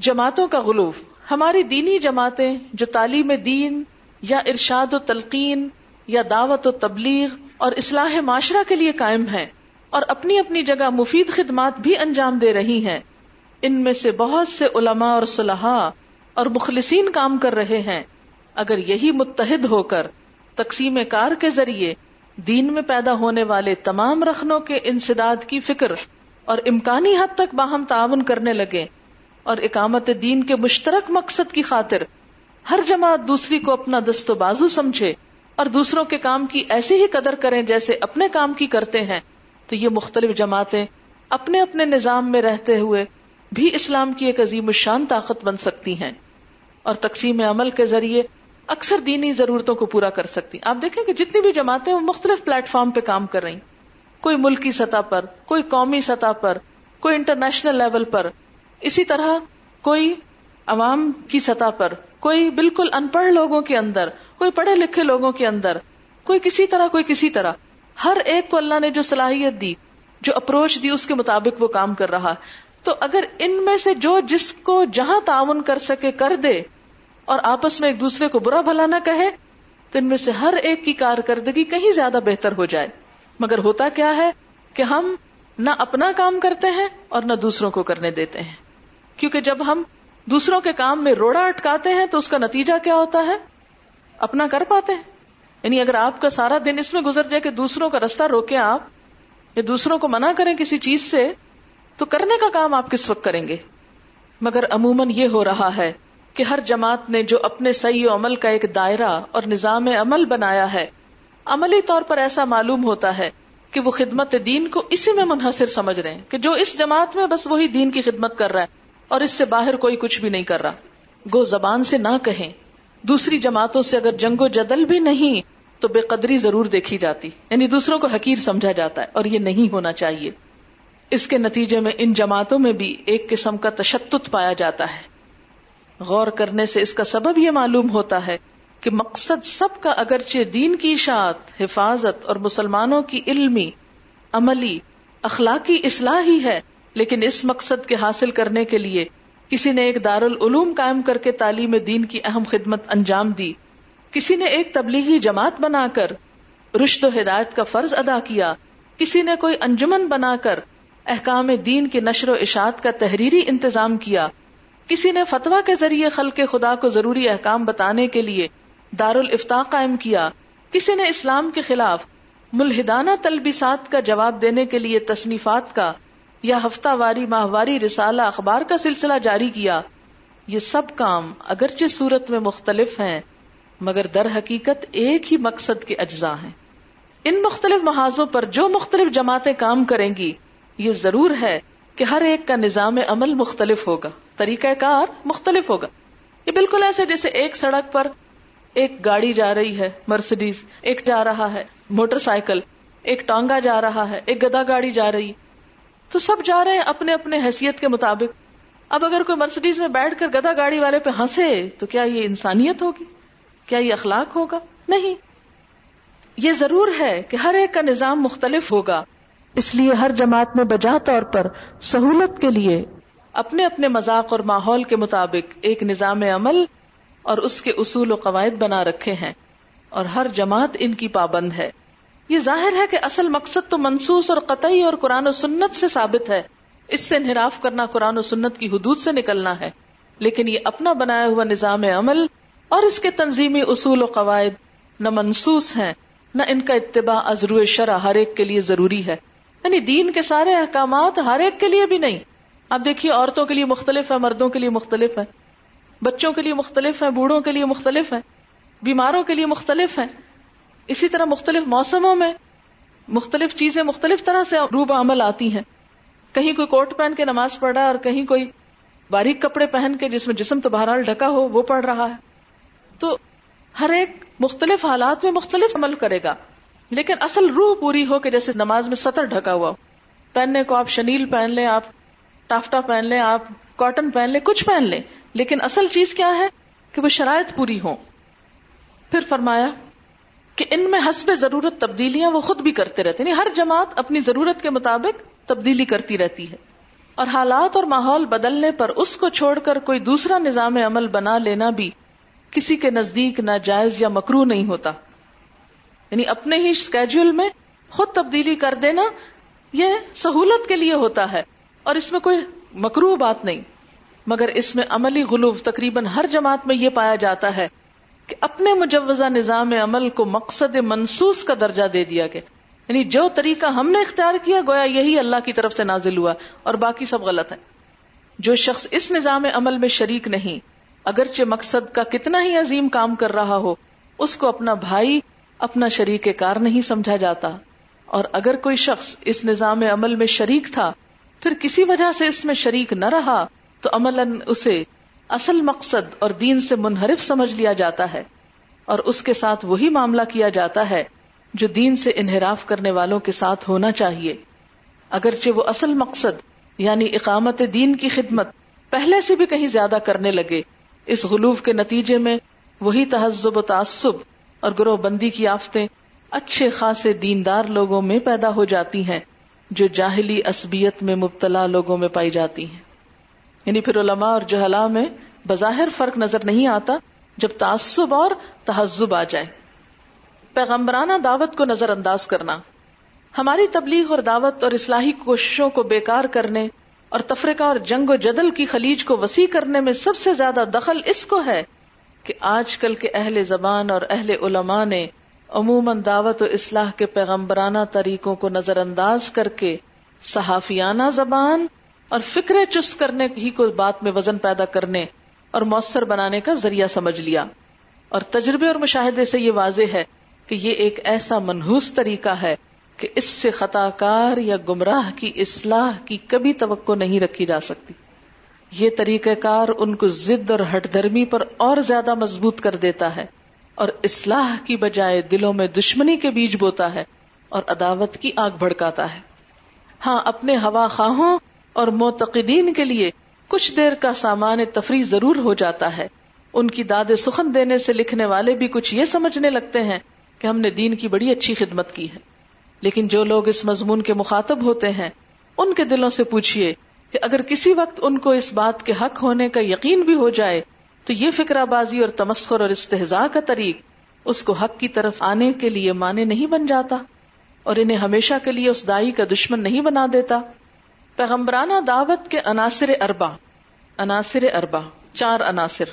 جماعتوں کا غلوف، ہماری دینی جماعتیں جو تعلیم دین یا ارشاد و تلقین یا دعوت و تبلیغ اور اصلاح معاشرہ کے لیے قائم ہیں اور اپنی اپنی جگہ مفید خدمات بھی انجام دے رہی ہیں۔ ان میں سے بہت سے علماء اور صلاحہ اور مخلصین کام کر رہے ہیں۔ اگر یہی متحد ہو کر تقسیم کار کے ذریعے دین میں پیدا ہونے والے تمام رخنوں کے انسداد کی فکر اور امکانی حد تک باہم تعاون کرنے لگے اور اقامت دین کے مشترک مقصد کی خاطر ہر جماعت دوسری کو اپنا دست و بازو سمجھے اور دوسروں کے کام کی ایسی ہی قدر کریں جیسے اپنے کام کی کرتے ہیں، تو یہ مختلف جماعتیں اپنے اپنے نظام میں رہتے ہوئے بھی اسلام کی ایک عظیم الشان طاقت بن سکتی ہیں۔ اور تقسیم عمل کے ذریعے اکثر دینی ضرورتوں کو پورا کر سکتی آپ دیکھیں کہ جتنی بھی جماعتیں وہ مختلف پلیٹ فارم پہ کام کر رہی کوئی ملکی سطح پر، کوئی قومی سطح پر، کوئی انٹرنیشنل لیول پر۔ اسی طرح کوئی عوام کی سطح پر، کوئی بالکل ان پڑھ لوگوں کے اندر، کوئی پڑھے لکھے لوگوں کے اندر، کوئی کسی طرح، کوئی کسی طرح، ہر ایک کو اللہ نے جو صلاحیت دی، جو اپروچ دی، اس کے مطابق وہ کام کر رہا تو اگر ان میں سے جو جس کو جہاں تعاون کر سکے، کر دے اور آپس میں ایک دوسرے کو برا بھلا نہ کہے، تو ان میں سے ہر ایک کی کارکردگی کہیں زیادہ بہتر ہو جائے۔ مگر ہوتا کیا ہے کہ ہم نہ اپنا کام کرتے ہیں اور نہ دوسروں کو کرنے دیتے ہیں۔ کیونکہ جب ہم دوسروں کے کام میں روڑا اٹکاتے ہیں تو اس کا نتیجہ کیا ہوتا ہے؟ اپنا کر پاتے ہیں۔ یعنی اگر آپ کا سارا دن اس میں گزر جائے کہ دوسروں کا رستہ روکے آپ یا دوسروں کو منع کریں کسی چیز سے، تو کرنے کا کام آپ کس وقت کریں گے؟ مگر عموماً یہ ہو رہا ہے کہ ہر جماعت نے جو اپنے صحیح و عمل کا ایک دائرہ اور نظام عمل بنایا ہے، عملی طور پر ایسا معلوم ہوتا ہے کہ وہ خدمت دین کو اسی میں منحصر سمجھ رہے ہیں کہ جو اس جماعت میں بس وہی دین کی خدمت کر رہا ہے۔ اور اس سے باہر کوئی کچھ بھی نہیں کر رہا۔ گو زبان سے نہ کہیں۔ دوسری جماعتوں سے اگر جنگ و جدل بھی نہیں، تو بے قدری ضرور دیکھی جاتی۔ یعنی دوسروں کو حقیر سمجھا جاتا ہے اور یہ نہیں ہونا چاہیے۔ اس کے نتیجے میں ان جماعتوں میں بھی ایک قسم کا تشدد پایا جاتا ہے۔ غور کرنے سے اس کا سبب یہ معلوم ہوتا ہے کہ مقصد سب کا اگرچہ دین کی اشاعت، حفاظت اور مسلمانوں کی علمی، عملی، اخلاقی اصلاح ہی ہے لیکن اس مقصد کے حاصل کرنے کے لیے کسی نے ایک دارالعلوم قائم کر کے تعلیم دین کی اہم خدمت انجام دی۔ کسی نے ایک تبلیغی جماعت بنا کر رشد و ہدایت کا فرض ادا کیا۔ کسی نے کوئی انجمن بنا کر احکام دین کی نشر و اشاعت کا تحریری انتظام کیا۔ کسی نے فتوا کے ذریعے خلق خدا کو ضروری احکام بتانے کے لیے دارالفتا قائم کیا۔ کسی نے اسلام کے خلاف ملحدانہ تلبیسات کا جواب دینے کے لیے تصنیفات کا یا ہفتہ واری ماہواری رسالہ اخبار کا سلسلہ جاری کیا، یہ سب کام اگرچہ صورت میں مختلف ہیں، مگر در حقیقت ایک ہی مقصد کے اجزاء ہیں۔ ان مختلف محاذوں پر جو مختلف جماعتیں کام کریں گی، یہ ضرور ہے کہ ہر ایک کا نظام عمل مختلف ہوگا، طریقہ کار مختلف ہوگا۔ یہ بالکل ایسے جیسے ایک سڑک پر ایک گاڑی جا رہی ہے مرسڈیز ایک جا رہا ہے، موٹر سائیکل، ایک ٹانگا جا رہا ہے، ایک گدا گاڑی جا رہی۔ تو سب جا رہے ہیں اپنے اپنے حیثیت کے مطابق۔ اب اگر کوئی مرسڈیز میں بیٹھ کر گدا گاڑی والے پہ ہنسے، تو کیا یہ انسانیت ہوگی؟ کیا یہ اخلاق ہوگا؟ نہیں۔ یہ ضرور ہے کہ ہر ایک کا نظام مختلف ہوگا۔ اس لیے ہر جماعت نے بجا طور پر سہولت کے لیے اپنے اپنے مذاق اور ماحول کے مطابق ایک نظام عمل اور اس کے اصول و قواعد بنا رکھے ہیں۔ اور ہر جماعت ان کی پابند ہے۔ یہ ظاہر ہے کہ اصل مقصد تو منسوس اور قطعی اور قرآن و سنت سے ثابت ہے۔ اس سے انحراف کرنا قرآن و سنت کی حدود سے نکلنا ہے۔ لیکن یہ اپنا بنایا ہوا نظام عمل اور اس کے تنظیمی اصول و قواعد نہ منسوس ہیں، نہ ان کا اتباع ازرو شرح ہر ایک کے لیے ضروری ہے۔ یعنی دین کے سارے احکامات ہر ایک کے لیے بھی نہیں۔ اب دیکھیے عورتوں کے لیے مختلف ہے مردوں کے لیے مختلف ہے بچوں کے لیے مختلف ہے بوڑھوں کے لیے مختلف ہے بیماروں کے لیے مختلف ہے اسی طرح مختلف موسموں میں مختلف چیزیں مختلف طرح سے روب عمل آتی ہیں۔ کہیں کوئی کوٹ پہن کے نماز پڑھ رہا ہے اور کہیں کوئی باریک کپڑے پہن کے جس میں جسم تو بہرحال ڈھکا ہو وہ پڑھ رہا ہے۔ تو ہر ایک مختلف حالات میں مختلف عمل کرے گا۔ لیکن اصل روح پوری ہو کہ جیسے نماز میں سطر ڈھکا ہوا پہننے کو آپ شنیل پہن لیں، آپ ٹافٹا پہن لیں، آپ کاٹن پہن لیں، کچھ پہن لیں۔ لیکن اصل چیز کیا ہے؟ کہ وہ شرائط پوری ہو پھر فرمایا کہ ان میں حسب ضرورت تبدیلیاں وہ خود بھی کرتے رہتے ہیں۔ یعنی ہر جماعت اپنی ضرورت کے مطابق تبدیلی کرتی رہتی ہے۔ اور حالات اور ماحول بدلنے پر اس کو چھوڑ کر کوئی دوسرا نظام عمل بنا لینا بھی کسی کے نزدیک ناجائز یا مکرو نہیں ہوتا۔ یعنی اپنے ہی اسکیجول میں خود تبدیلی کر دینا یہ سہولت کے لیے ہوتا ہے۔ اور اس میں کوئی مکرو بات نہیں۔ مگر اس میں عملی غلوف تقریباً ہر جماعت میں یہ پایا جاتا ہے۔ کہ اپنے مجوزہ نظام عمل کو مقصد منسوس کا درجہ دے دیا گیا یعنی جو طریقہ ہم نے اختیار کیا، گویا یہی اللہ کی طرف سے نازل ہوا اور باقی سب غلط ہے جو شخص اس نظام عمل میں شریک نہیں، اگرچہ مقصد کا کتنا ہی عظیم کام کر رہا ہو، اس کو اپنا بھائی، اپنا شریک کار نہیں سمجھا جاتا۔ اور اگر کوئی شخص اس نظام عمل میں شریک تھا، پھر کسی وجہ سے اس میں شریک نہ رہا، تو عمل اسے اصل مقصد اور دین سے منحرف سمجھ لیا جاتا ہے اور اس کے ساتھ وہی معاملہ کیا جاتا ہے جو دین سے انحراف کرنے والوں کے ساتھ ہونا چاہیے۔ اگرچہ وہ اصل مقصد یعنی اقامت دین کی خدمت پہلے سے بھی کہیں زیادہ کرنے لگے، اس غلوف کے نتیجے میں وہی تہذب و تعصب اور گروہ بندی کی آفتیں اچھے خاصے دیندار لوگوں میں پیدا ہو جاتی ہیں، جو جاہلی اسبیت میں مبتلا لوگوں میں پائی جاتی ہیں۔ یعنی پھر علماء اور جہلا میں بظاہر فرق نظر نہیں آتا جب تعصب اور تہذب آ جائے۔ پیغمبرانہ دعوت کو نظر انداز کرنا، ہماری تبلیغ اور دعوت اور اصلاحی کوششوں کو بیکار کرنے اور تفریقہ اور جنگ و جدل کی خلیج کو وسیع کرنے میں سب سے زیادہ دخل اس کو ہے کہ آج کل کے اہل زبان اور اہل علماء نے عموماً دعوت و اصلاح کے پیغمبرانہ طریقوں کو نظر انداز کر کے صحافیانہ زبان اور فکر چست کرنے ہی کو بات میں وزن پیدا کرنے اور مؤثر بنانے کا ذریعہ سمجھ لیا۔ اور تجربے اور مشاہدے سے یہ واضح ہے کہ یہ ایک ایسا منحوس طریقہ ہے کہ اس سے خطا کار یا گمراہ کی اصلاح کی کبھی توقع نہیں رکھی جا سکتی۔ یہ طریقہ کار ان کو ضد اور ہٹ دھرمی پر اور زیادہ مضبوط کر دیتا ہے اور اصلاح کی بجائے دلوں میں دشمنی کے بیج بوتا ہے اور عداوت کی آگ بھڑکاتا ہے۔ ہاں اپنے ہوا خواہوں اور معتقدین کے لیے کچھ دیر کا سامان تفریح ضرور ہو جاتا ہے۔ ان کی داد سخن دینے سے لکھنے والے بھی کچھ یہ سمجھنے لگتے ہیں کہ ہم نے دین کی بڑی اچھی خدمت کی ہے۔ لیکن جو لوگ اس مضمون کے مخاطب ہوتے ہیں، ان کے دلوں سے پوچھیے کہ اگر کسی وقت ان کو اس بات کے حق ہونے کا یقین بھی ہو جائے، تو یہ فکرہ بازی اور تمسخر اور استحضاء کا طریق اس کو حق کی طرف آنے کے لیے مانے نہیں بن جاتا اور انہیں ہمیشہ کے لیے اس دائی کا دشمن نہیں بنا دیتا۔ پیغمبرانہ دعوت کے عناصر اربا عناصر اربا چار عناصر۔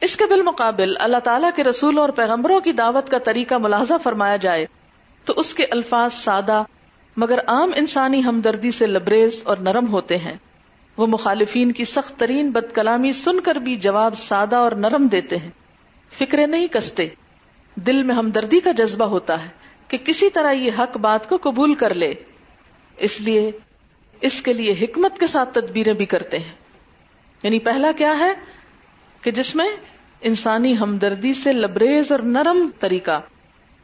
اس کے بالمقابل اللہ تعالیٰ کے رسول اور پیغمبروں کی دعوت کا طریقہ ملاحظہ فرمایا جائے تو اس کے الفاظ سادہ مگر عام انسانی ہمدردی سے لبریز اور نرم ہوتے ہیں۔ وہ مخالفین کی سخت ترین بد کلامی سن کر بھی جواب سادہ اور نرم دیتے ہیں۔ فکرے نہیں کستے، دل میں ہمدردی کا جذبہ ہوتا ہے کہ کسی طرح یہ حق بات کو قبول کر لے۔ اس لیے اس کے لیے حکمت کے ساتھ تدبیریں بھی کرتے ہیں۔ یعنی پہلا کیا ہے کہ جس میں انسانی ہمدردی سے لبریز اور نرم طریقہ،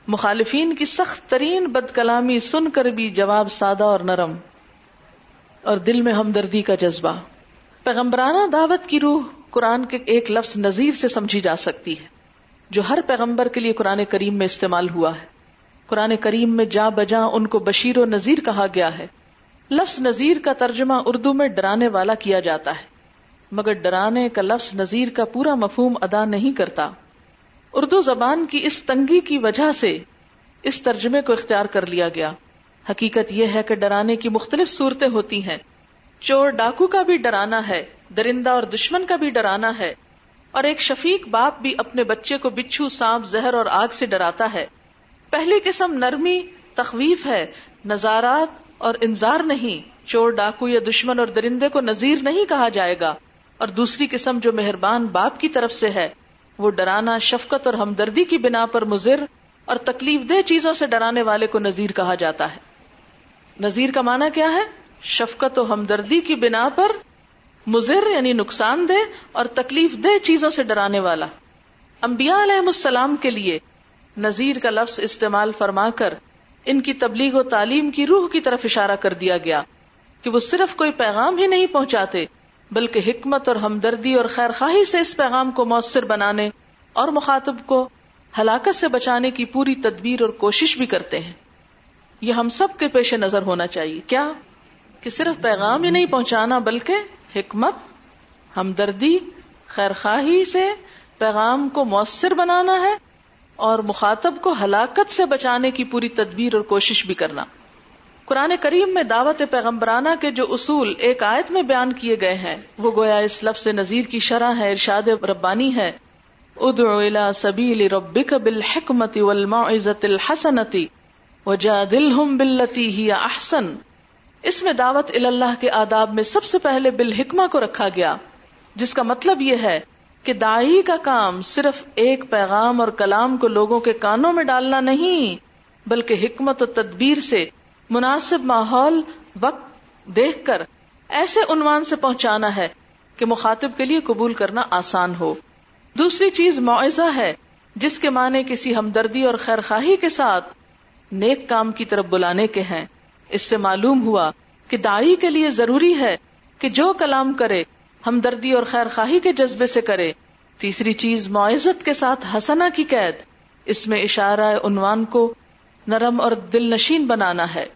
مخالفین کی سخت ترین بد کلامی سن کر بھی جواب سادہ اور نرم اور دل میں ہمدردی کا جذبہ۔ پیغمبرانہ دعوت کی روح قرآن کے ایک لفظ نذیر سے سمجھی جا سکتی ہے، جو ہر پیغمبر کے لیے قرآن کریم میں استعمال ہوا ہے۔ قرآن کریم میں جا بجا ان کو بشیر و نذیر کہا گیا ہے۔ لفظ نذیر کا ترجمہ اردو میں ڈرانے والا کیا جاتا ہے۔ مگر ڈرانے کا لفظ نذیر کا پورا مفہوم ادا نہیں کرتا۔ اردو زبان کی اس تنگی کی وجہ سے اس ترجمے کو اختیار کر لیا گیا۔ حقیقت یہ ہے کہ ڈرانے کی مختلف صورتیں ہوتی ہیں۔ چور ڈاکو کا بھی ڈرانا ہے، درندہ اور دشمن کا بھی ڈرانا ہے۔ اور ایک شفیق باپ بھی اپنے بچے کو بچھو سانپ، زہر اور آگ سے ڈراتا ہے۔ پہلی قسم نرمی، تخویف ہے، نظارات اور انذار نہیں، چور ڈاکو یا دشمن اور درندے کو نذیر نہیں کہا جائے گا۔ اور دوسری قسم جو مہربان باپ کی طرف سے ہے، وہ ڈرانا، شفقت اور ہمدردی کی بنا پر مضر اور تکلیف دہ چیزوں سے ڈرانے والے کو نذیر کہا جاتا ہے۔ نذیر کا معنی کیا ہے؟ شفقت و ہمدردی کی بنا پر مضر یعنی نقصان دہ اور تکلیف دہ چیزوں سے ڈرانے والا۔ انبیاء علیہ السلام کے لیے نذیر کا لفظ استعمال فرما کر ان کی تبلیغ و تعلیم کی روح کی طرف اشارہ کر دیا گیا کہ وہ صرف کوئی پیغام ہی نہیں پہنچاتے، بلکہ حکمت اور ہمدردی اور خیر خواہی سے اس پیغام کو مؤثر بنانے اور مخاطب کو ہلاکت سے بچانے کی پوری تدبیر اور کوشش بھی کرتے ہیں۔ یہ ہم سب کے پیش نظر ہونا چاہیے۔ کیا کہ کہ صرف پیغام ہی نہیں پہنچانا، بلکہ حکمت، ہمدردی خیر خواہی سے پیغام کو مؤثر بنانا ہے اور مخاطب کو ہلاکت سے بچانے کی پوری تدبیر اور کوشش بھی کرنا۔ قرآن کریم میں دعوت پیغمبرانہ کے جو اصول ایک آیت میں بیان کیے گئے ہیں، وہ گویا اس لفظ نذیر کی شرح ہے، ارشاد ربانی ہے۔ ادعو الى سبیل ربک بالحکمت والموعظت الحسنتی وجادلہم باللتی ہی احسن۔ اس میں دعوت اللہ کے آداب میں سب سے پہلے بالحکمہ کو رکھا گیا، جس کا مطلب یہ ہے کہ دائی کا کام صرف ایک پیغام اور کلام کو لوگوں کے کانوں میں ڈالنا نہیں، بلکہ حکمت و تدبیر سے مناسب ماحول، وقت دیکھ کر ایسے عنوان سے پہنچانا ہے کہ مخاطب کے لیے قبول کرنا آسان ہو۔ دوسری چیز معاوضہ ہے، جس کے معنی کسی ہمدردی اور خیر خواہی کے ساتھ نیک کام کی طرف بلانے کے ہیں۔ اس سے معلوم ہوا کہ دائی کے لیے ضروری ہے کہ جو کلام کرے ہمدردی اور خیر خواہی کے جذبے سے کرے۔ تیسری چیز، معزت کے ساتھ ہسنا کی قید۔ اس میں اشارہ عنوان کو نرم اور دل نشین بنانا ہے۔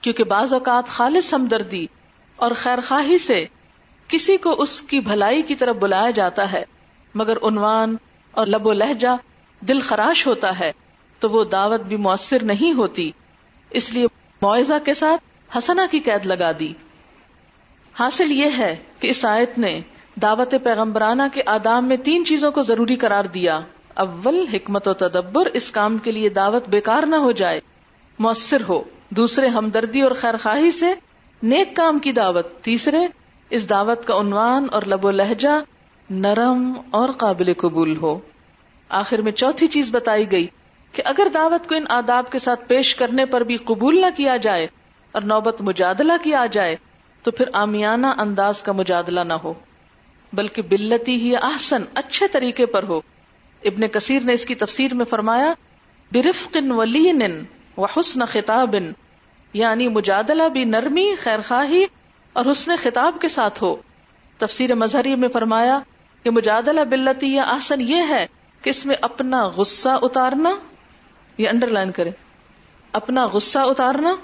کیونکہ بعض اوقات خالص ہمدردی اور خیر خواہی سے کسی کو اس کی بھلائی کی طرف بلایا جاتا ہے۔ مگر عنوان اور لب و لہجہ دل خراش ہوتا ہے، تو وہ دعوت بھی مؤثر نہیں ہوتی۔ اس لیے معاوضہ کے ساتھ حسنا کی قید لگا دی۔ حاصل یہ ہے کہ اس آیت نے دعوت پیغمبرانہ کے آدام میں تین چیزوں کو ضروری قرار دیا۔ اول، حکمت و تدبر، اس کام کے لیے دعوت بیکار نہ ہو جائے، مؤثر ہو۔ دوسرے، ہمدردی اور خیر خواہی سے نیک کام کی دعوت۔ تیسرے، اس دعوت کا عنوان اور لب و لہجہ نرم اور قابل قبول ہو۔ آخر میں چوتھی چیز بتائی گئی کہ اگر دعوت کو ان آداب کے ساتھ پیش کرنے پر بھی قبول نہ کیا جائے اور نوبت مجادلہ کیا جائے تو پھر آمیانہ انداز کا مجادلہ نہ ہو، بلکہ بلتی ہی احسن، اچھے طریقے پر ہو۔ ابن کثیر نے اس کی تفسیر میں فرمایا برفق ولین و حسن خطاب یعنی مجادلہ بھی نرمی خیر خواہی اور حسن خطاب کے ساتھ ہو۔ تفسیر مظہری میں فرمایا کہ مجادلہ بلتی یا احسن یہ ہے کہ اس میں اپنا غصہ اتارنا، یہ انڈر لائن کرے اپنا غصہ اتارنا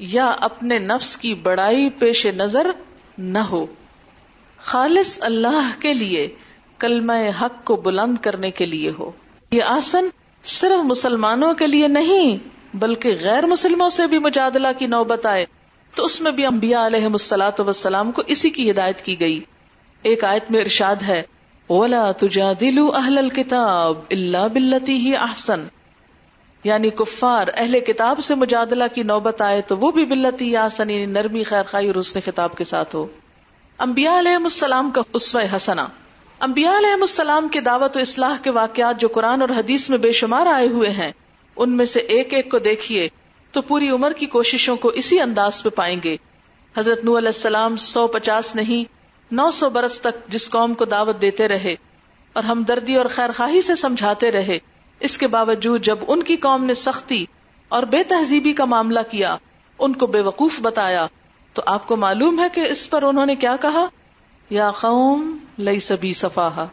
یا اپنے نفس کی بڑائی پیش نظر نہ ہو۔ خالص اللہ کے لیے کلمہ حق کو بلند کرنے کے لیے ہو۔ یہ آسن صرف مسلمانوں کے لیے نہیں، بلکہ غیر مسلموں سے بھی مجادلہ کی نوبت آئے۔ تو اس میں بھی انبیاء علیہ مسلاۃ وسلام کو اسی کی ہدایت کی گئی۔ ایک آیت میں ارشاد ہے اولا تجا دلو اہل کتاب اللہ بلتی ہی احسن یعنی کفار، اہل کتاب سے مجادلہ کی نوبت آئے تو وہ بھی بلتی یا سنی یعنی نرمی خیر خائی اور اس نے خطاب کے ساتھ ہو۔ امبیا علیہ السلام کا اسوہ حسنا امبیا علیہ السلام کے دعوت و اصلاح کے واقعات جو قرآن اور حدیث میں بے شمار آئے ہوئے ہیں، ان میں سے ایک ایک کو دیکھیے تو پوری عمر کی کوششوں کو اسی انداز پہ پائیں گے۔ حضرت نو علیہ السلام سو پچاس نہیں، نو سو برس تک جس قوم کو دعوت دیتے رہے اور ہمدردی اور خیر خواہی سے سمجھاتے رہے اس کے باوجود جب ان کی قوم نے سختی اور بے تہذیبی کا معاملہ کیا، ان کو بے وقوف بتایا، تو آپ کو معلوم ہے کہ اس پر انہوں نے کیا کہا؟ یا قوم لئی سبھی صفا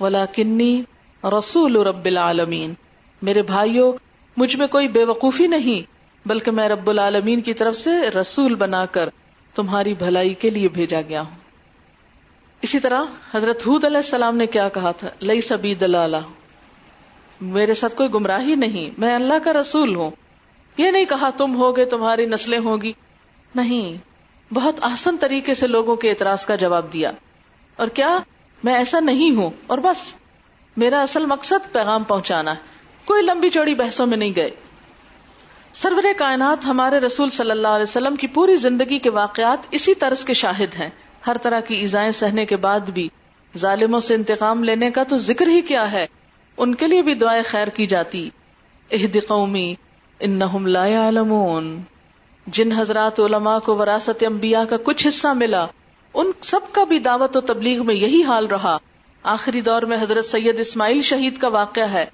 ولا کنی رسول رب العالمین۔ میرے بھائیوں مجھ میں کوئی بے وقوفی نہیں، بلکہ میں رب العالمین کی طرف سے رسول بنا کر تمہاری بھلائی کے لیے بھیجا گیا ہوں۔ اسی طرح حضرت حود علیہ السلام نے کیا کہا تھا؟ لئی سبھی دلالہ۔ میرے ساتھ کوئی گمراہی نہیں، میں اللہ کا رسول ہوں۔ یہ نہیں کہا تم ہوگے، تمہاری نسلیں ہوگی۔ نہیں، بہت آسن طریقے سے لوگوں کے اعتراض کا جواب دیا۔ اور کیا میں ایسا نہیں ہوں؟ اور بس، میرا اصل مقصد پیغام پہنچانا ہے۔ کوئی لمبی چوڑی بحثوں میں نہیں گئے۔ سرور کائنات ہمارے رسول صلی اللہ علیہ وسلم کی پوری زندگی کے واقعات اسی طرز کے شاہد ہیں۔ ہر طرح کی ایزائیں سہنے کے بعد بھی، ظالموں سے انتقام لینے کا تو ذکر ہی کیا ہے۔ ان کے لیے بھی دعائیں خیر کی جاتی۔ اہد قومی انہم لا يعلمون جن حضرات علماء کو وراثت انبیاء کا کچھ حصہ ملا، ان سب کا بھی دعوت و تبلیغ میں یہی حال رہا۔ آخری دور میں حضرت سید اسماعیل شہید کا واقعہ ہے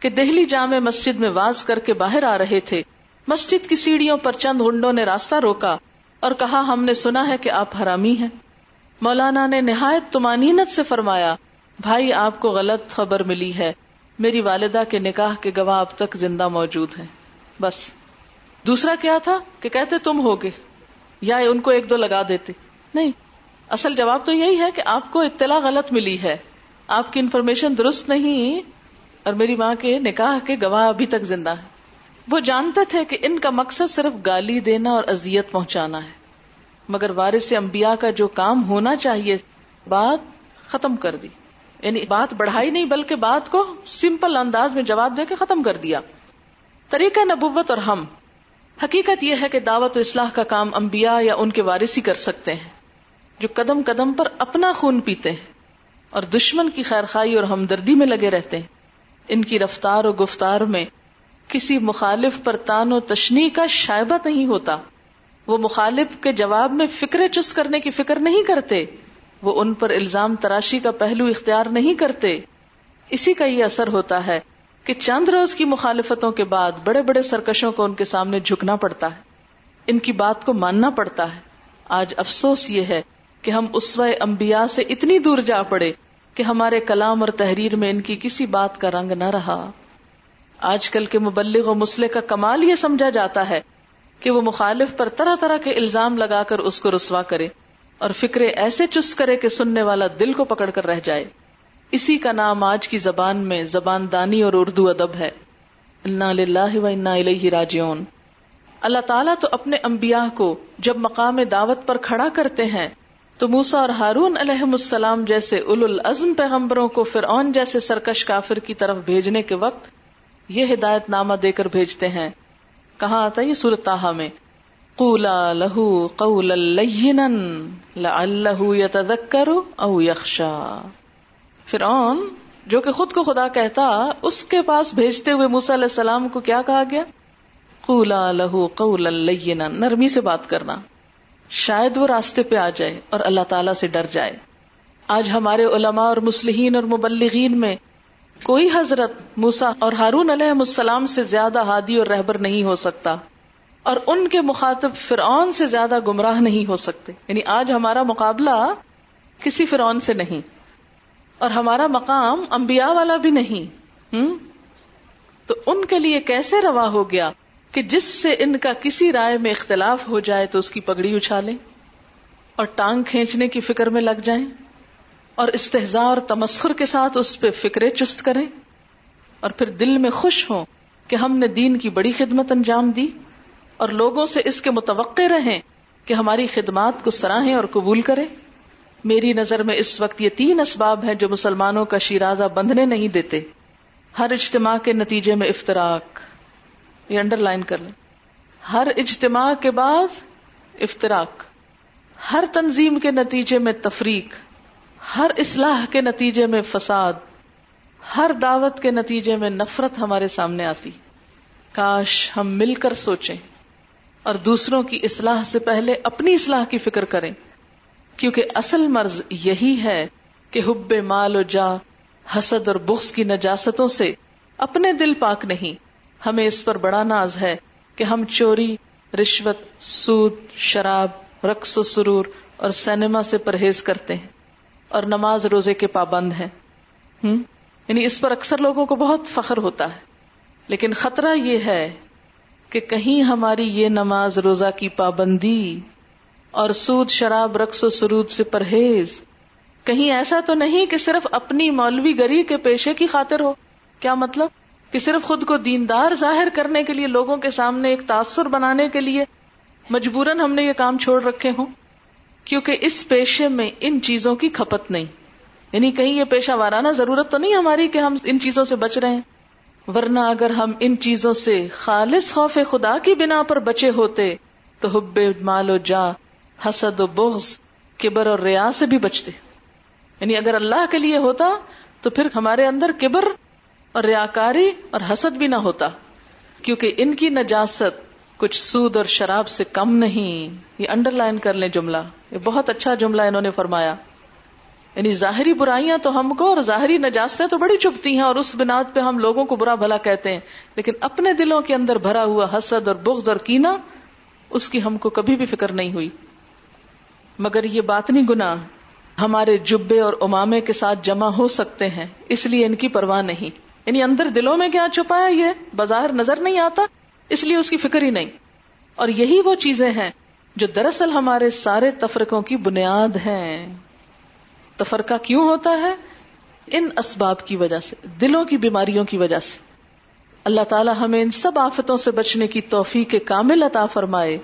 کہ دہلی جامع مسجد میں واز کر کے باہر آ رہے تھے۔ مسجد کی سیڑھیوں پر چند ہنڈوں نے راستہ روکا اور کہا، ہم نے سنا ہے کہ آپ حرامی ہیں۔ مولانا نے نہایت تمانینت سے فرمایا بھائی، آپ کو غلط خبر ملی ہے۔ میری والدہ کے نکاح کے گواہ اب تک زندہ موجود ہیں۔ بس۔ دوسرا کیا تھا کہ کہتے تم ہوگے، یا ان کو ایک دو لگا دیتے۔ نہیں۔ اصل جواب تو یہی ہے کہ آپ کو اطلاع غلط ملی ہے۔ آپ کی انفارمیشن درست نہیں، اور میری ماں کے نکاح کے گواہ ابھی تک زندہ ہے وہ جانتے تھے کہ ان کا مقصد صرف گالی دینا اور اذیت پہنچانا ہے۔ مگر وارث انبیاء کا جو کام ہونا چاہیے، بات ختم کر دی۔ یعنی بات بڑھائی نہیں بلکہ بات کو سمپل انداز میں جواب دے کے ختم کر دیا۔ طریقہ نبوت اور ہم۔ حقیقت یہ ہے کہ دعوت و اصلاح کا کام انبیاء یا ان کے وارث ہی کر سکتے ہیں، جو قدم قدم پر اپنا خون پیتے ہیں اور دشمن کی خیر خائی اور ہمدردی میں لگے رہتے ہیں۔ ان کی رفتار و گفتار میں کسی مخالف پر تان و تشنی کا شائبہ نہیں ہوتا۔ وہ مخالف کے جواب میں فکر چست کرنے کی فکر نہیں کرتے۔ وہ ان پر الزام تراشی کا پہلو اختیار نہیں کرتے۔ اسی کا یہ اثر ہوتا ہے کہ چند روز کی مخالفتوں کے بعد بڑے بڑے سرکشوں کو ان کے سامنے جھکنا پڑتا ہے۔ ان کی بات کو ماننا پڑتا ہے۔ آج افسوس یہ ہے کہ ہم اس انبیاء سے اتنی دور جا پڑے کہ ہمارے کلام اور تحریر میں ان کی کسی بات کا رنگ نہ رہا۔ آج کل کے مبلغ و مسلح کا کمال یہ سمجھا جاتا ہے کہ وہ مخالف پر طرح طرح کے الزام لگا کر اس کو رسوا کرے۔ اور فکرے ایسے چست کرے کہ سننے والا دل کو پکڑ کر رہ جائے۔ اسی کا نام آج کی زبان میں زبان دانی اور اردو ادب ہے۔ و راجعون۔ اللہ تعالیٰ تو اپنے انبیاء کو جب مقام دعوت پر کھڑا کرتے ہیں، تو موسا اور ہارون علیہ السلام جیسے اول العزم پیغمبروں کو فرعون جیسے سرکش کافر کی طرف بھیجنے کے وقت یہ ہدایت نامہ دے کر بھیجتے ہیں۔ کہاں آتا یہ سورت میں؟ قولا لہو قول لعلہ یتذکر او یخشا۔ فرعون، جو کہ خود کو خدا کہتا، اس کے پاس بھیجتے ہوئے موسیٰ علیہ السلام کو کیا کہا گیا؟ قولا لہو قول لینا، نرمی سے بات کرنا۔ شاید وہ راستے پہ آ جائے اور اللہ تعالی سے ڈر جائے۔ آج ہمارے علماء اور مسلحین اور مبلغین میں کوئی حضرت موسا اور ہارون علیہ السلام سے زیادہ ہادی اور رہبر نہیں ہو سکتا۔ اور ان کے مخاطب فرعون سے زیادہ گمراہ نہیں ہو سکتے۔ یعنی آج ہمارا مقابلہ کسی فرعون سے نہیں۔ اور ہمارا مقام انبیاء والا بھی نہیں۔ ہوں تو ان کے لیے کیسے روا ہو گیا کہ جس سے ان کا کسی رائے میں اختلاف ہو جائے تو اس کی پگڑی اچھالیں اور ٹانگ کھینچنے کی فکر میں لگ جائیں اور استحزا اور تمسخر کے ساتھ اس پہ فکرے چست کریں اور پھر دل میں خوش ہوں کہ ہم نے دین کی بڑی خدمت انجام دی۔ اور لوگوں سے اس کے متوقع رہیں کہ ہماری خدمات کو سراہیں اور قبول کریں۔ میری نظر میں اس وقت یہ تین اسباب ہیں جو مسلمانوں کا شیرازہ بندھنے نہیں دیتے۔ ہر اجتماع کے نتیجے میں افطراک یہ انڈر لائن کر لیں۔ ہر اجتماع کے بعد افطراک ہر تنظیم کے نتیجے میں تفریق۔ ہر اصلاح کے نتیجے میں فساد۔ ہر دعوت کے نتیجے میں نفرت ہمارے سامنے آتی۔ کاش ہم مل کر سوچیں۔ اور دوسروں کی اصلاح سے پہلے اپنی اصلاح کی فکر کریں۔ کیونکہ اصل مرض یہی ہے کہ حب مال و جا، حسد اور بخس کی نجاستوں سے اپنے دل پاک نہیں۔ ہمیں اس پر بڑا ناز ہے کہ ہم چوری، رشوت، سود، شراب، رقص و سرور اور سینما سے پرہیز کرتے ہیں اور نماز روزے کے پابند ہیں۔ یعنی اس پر اکثر لوگوں کو بہت فخر ہوتا ہے۔ لیکن خطرہ یہ ہے کہ کہیں ہماری یہ نماز روزہ کی پابندی اور سود شراب رقص و سرود سے پرہیز، کہیں ایسا تو نہیں کہ صرف اپنی مولوی گری کے پیشے کی خاطر ہو؟ کیا مطلب؟ کہ صرف خود کو دیندار ظاہر کرنے کے لیے، لوگوں کے سامنے ایک تاثر بنانے کے لیے مجبوراً ہم نے یہ کام چھوڑ رکھے ہوں؟ کیونکہ اس پیشے میں ان چیزوں کی کھپت نہیں۔ یعنی کہیں یہ پیشہ وارانہ ضرورت تو نہیں ہماری کہ ہم ان چیزوں سے بچ رہے ہیں؟ ورنہ اگر ہم ان چیزوں سے خالص خوف خدا کی بنا پر بچے ہوتے تو حب مال و جا، حسد و بغض، کبر اور ریا سے بھی بچتے۔ یعنی اگر اللہ کے لیے ہوتا تو پھر ہمارے اندر کبر اور ریاکاری اور حسد بھی نہ ہوتا، کیونکہ ان کی نجاست کچھ سود اور شراب سے کم نہیں۔ یہ انڈر لائن کر لیں جملہ، یہ بہت اچھا جملہ انہوں نے فرمایا۔ یعنی ظاہری برائیاں تو ہم کو اور ظاہری نجاستیں تو بڑی چپتی ہیں اور اس بناد پہ ہم لوگوں کو برا بھلا کہتے ہیں۔ لیکن اپنے دلوں کے اندر بھرا ہوا حسد اور بغض اور کینا اس کی ہم کو کبھی بھی فکر نہیں ہوئی۔ مگر یہ بات نہیں گنا ہمارے جبے اور امامے کے ساتھ جمع ہو سکتے ہیں، اس لیے ان کی پرواہ نہیں۔ یعنی اندر دلوں میں کیا چھپا یہ؟ بظاہر نظر نہیں آتا، اس لیے اس کی فکر ہی نہیں۔ اور یہی وہ چیزیں ہیں جو دراصل ہمارے سارے تفرقوں کی بنیاد ہیں۔ تفرقہ کیوں ہوتا ہے؟ ان اسباب کی وجہ سے، دلوں کی بیماریوں کی وجہ سے۔ اللہ تعالی ہمیں ان سب آفتوں سے بچنے کی توفیق کے کامل عطا فرمائے،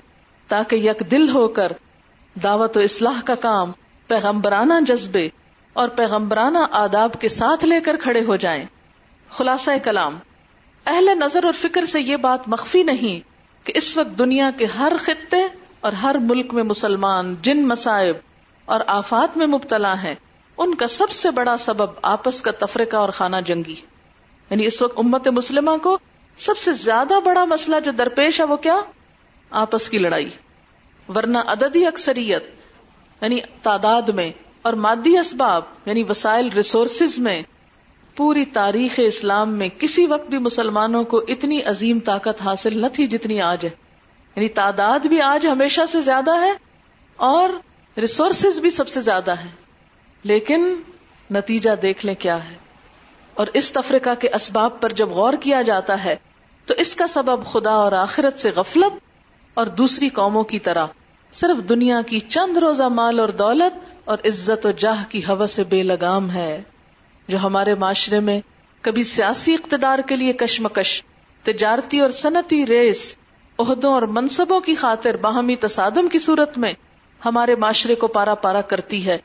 تاکہ یک دل ہو کر دعوت و اصلاح کا کام پیغمبرانہ جذبے اور پیغمبرانہ آداب کے ساتھ لے کر کھڑے ہو جائیں۔ خلاصہ کلام، اہل نظر اور فکر سے یہ بات مخفی نہیں کہ اس وقت دنیا کے ہر خطے اور ہر ملک میں مسلمان، جن مسائب اور آفات میں مبتلا ہیں۔ ان کا سب سے بڑا سبب آپس کا تفرقہ اور خانہ جنگی یعنی اس وقت امت مسلمہ کو سب سے زیادہ بڑا مسئلہ جو درپیش ہے وہ کیا؟ آپس کی لڑائی۔ ورنہ عددی اکثریت یعنی تعداد میں اور مادی اسباب یعنی وسائل ریسورسز میں پوری تاریخ اسلام میں کسی وقت بھی مسلمانوں کو اتنی عظیم طاقت حاصل نہ تھی جتنی آج ہے۔ یعنی تعداد بھی آج ہمیشہ سے زیادہ ہے اور ریسورسز بھی سب سے زیادہ ہے لیکن نتیجہ دیکھ لیں کیا ہے۔ اور اس تفریقہ کے اسباب پر جب غور کیا جاتا ہے، تو اس کا سبب خدا اور آخرت سے غفلت اور دوسری قوموں کی طرح۔ صرف دنیا کی چند روزہ مال اور دولت اور عزت و جاہ کی ہوا سے بے لگام ہے، جو ہمارے معاشرے میں کبھی سیاسی اقتدار کے لیے کشمکش، تجارتی اور صنعتی ریس، عہدوں اور منصبوں کی خاطر باہمی تصادم کی صورت میں ہمارے معاشرے کو پارا پارا کرتی ہے۔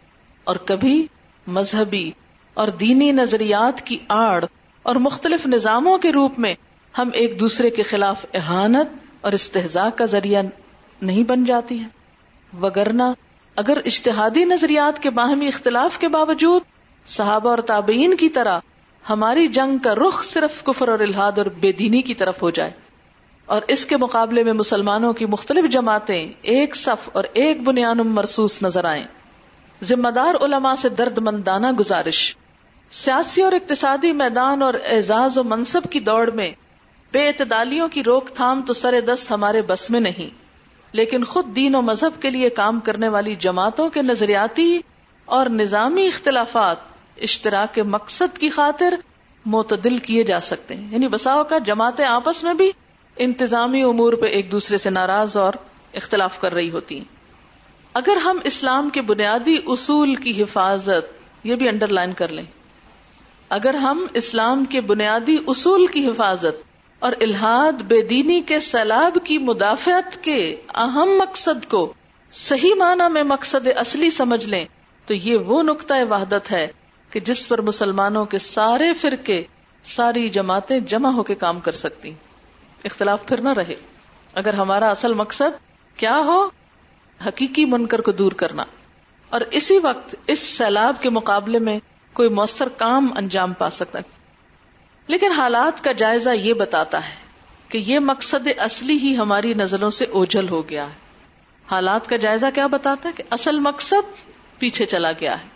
اور کبھی مذہبی اور دینی نظریات کی آڑ اور مختلف نظاموں کے روپ میں ہم ایک دوسرے کے خلاف احانت اور استحزا کا ذریعہ نہیں بن جاتی ہے وگرنا اگر اشتہادی نظریات کے باہمی اختلاف کے باوجود صحابہ اور تابعین کی طرح ہماری جنگ کا رخ صرف کفر اور الحاد اور بے دینی کی طرف ہو جائے اور اس کے مقابلے میں مسلمانوں کی مختلف جماعتیں ایک صف اور ایک بنیاد مرسوس نظر آئیں۔ ذمہ دار علماء سے درد مندانہ گزارش۔ سیاسی اور اقتصادی میدان اور اعزاز و منصب کی دوڑ میں بے اعتدالیوں کی روک تھام تو سر دست ہمارے بس میں نہیں۔ لیکن خود دین و مذہب کے لیے کام کرنے والی جماعتوں کے نظریاتی اور نظامی اختلافات اشتراک مقصد کی خاطر معتدل کیے جا سکتے ہیں۔ یعنی بساؤ کا جماعتیں آپس میں بھی انتظامی امور پہ ایک دوسرے سے ناراض اور اختلاف کر رہی ہوتی ہیں۔ اگر ہم اسلام کے بنیادی اصول کی حفاظت یہ بھی انڈر لائن کر لیں۔ اگر ہم اسلام کے بنیادی اصول کی حفاظت اور الحاد بے دینی کے سیلاب کی مدافعت کے اہم مقصد کو صحیح معنی میں مقصد اصلی سمجھ لیں، تو یہ وہ نقطۂ وحدت ہے کہ جس پر مسلمانوں کے سارے فرقے، ساری جماعتیں جمع ہو کے کام کر سکتی اختلاف پھر نہ رہے۔ اگر ہمارا اصل مقصد کیا ہو؟ حقیقی منکر کو دور کرنا۔ اور اسی وقت اس سیلاب کے مقابلے میں کوئی مؤثر کام انجام پا سکتا لیکن حالات کا جائزہ یہ بتاتا ہے کہ یہ مقصد اصلی ہی ہماری نظروں سے اوجھل ہو گیا ہے۔ حالات کا جائزہ کیا بتاتا ہے کہ اصل مقصد پیچھے چلا گیا ہے۔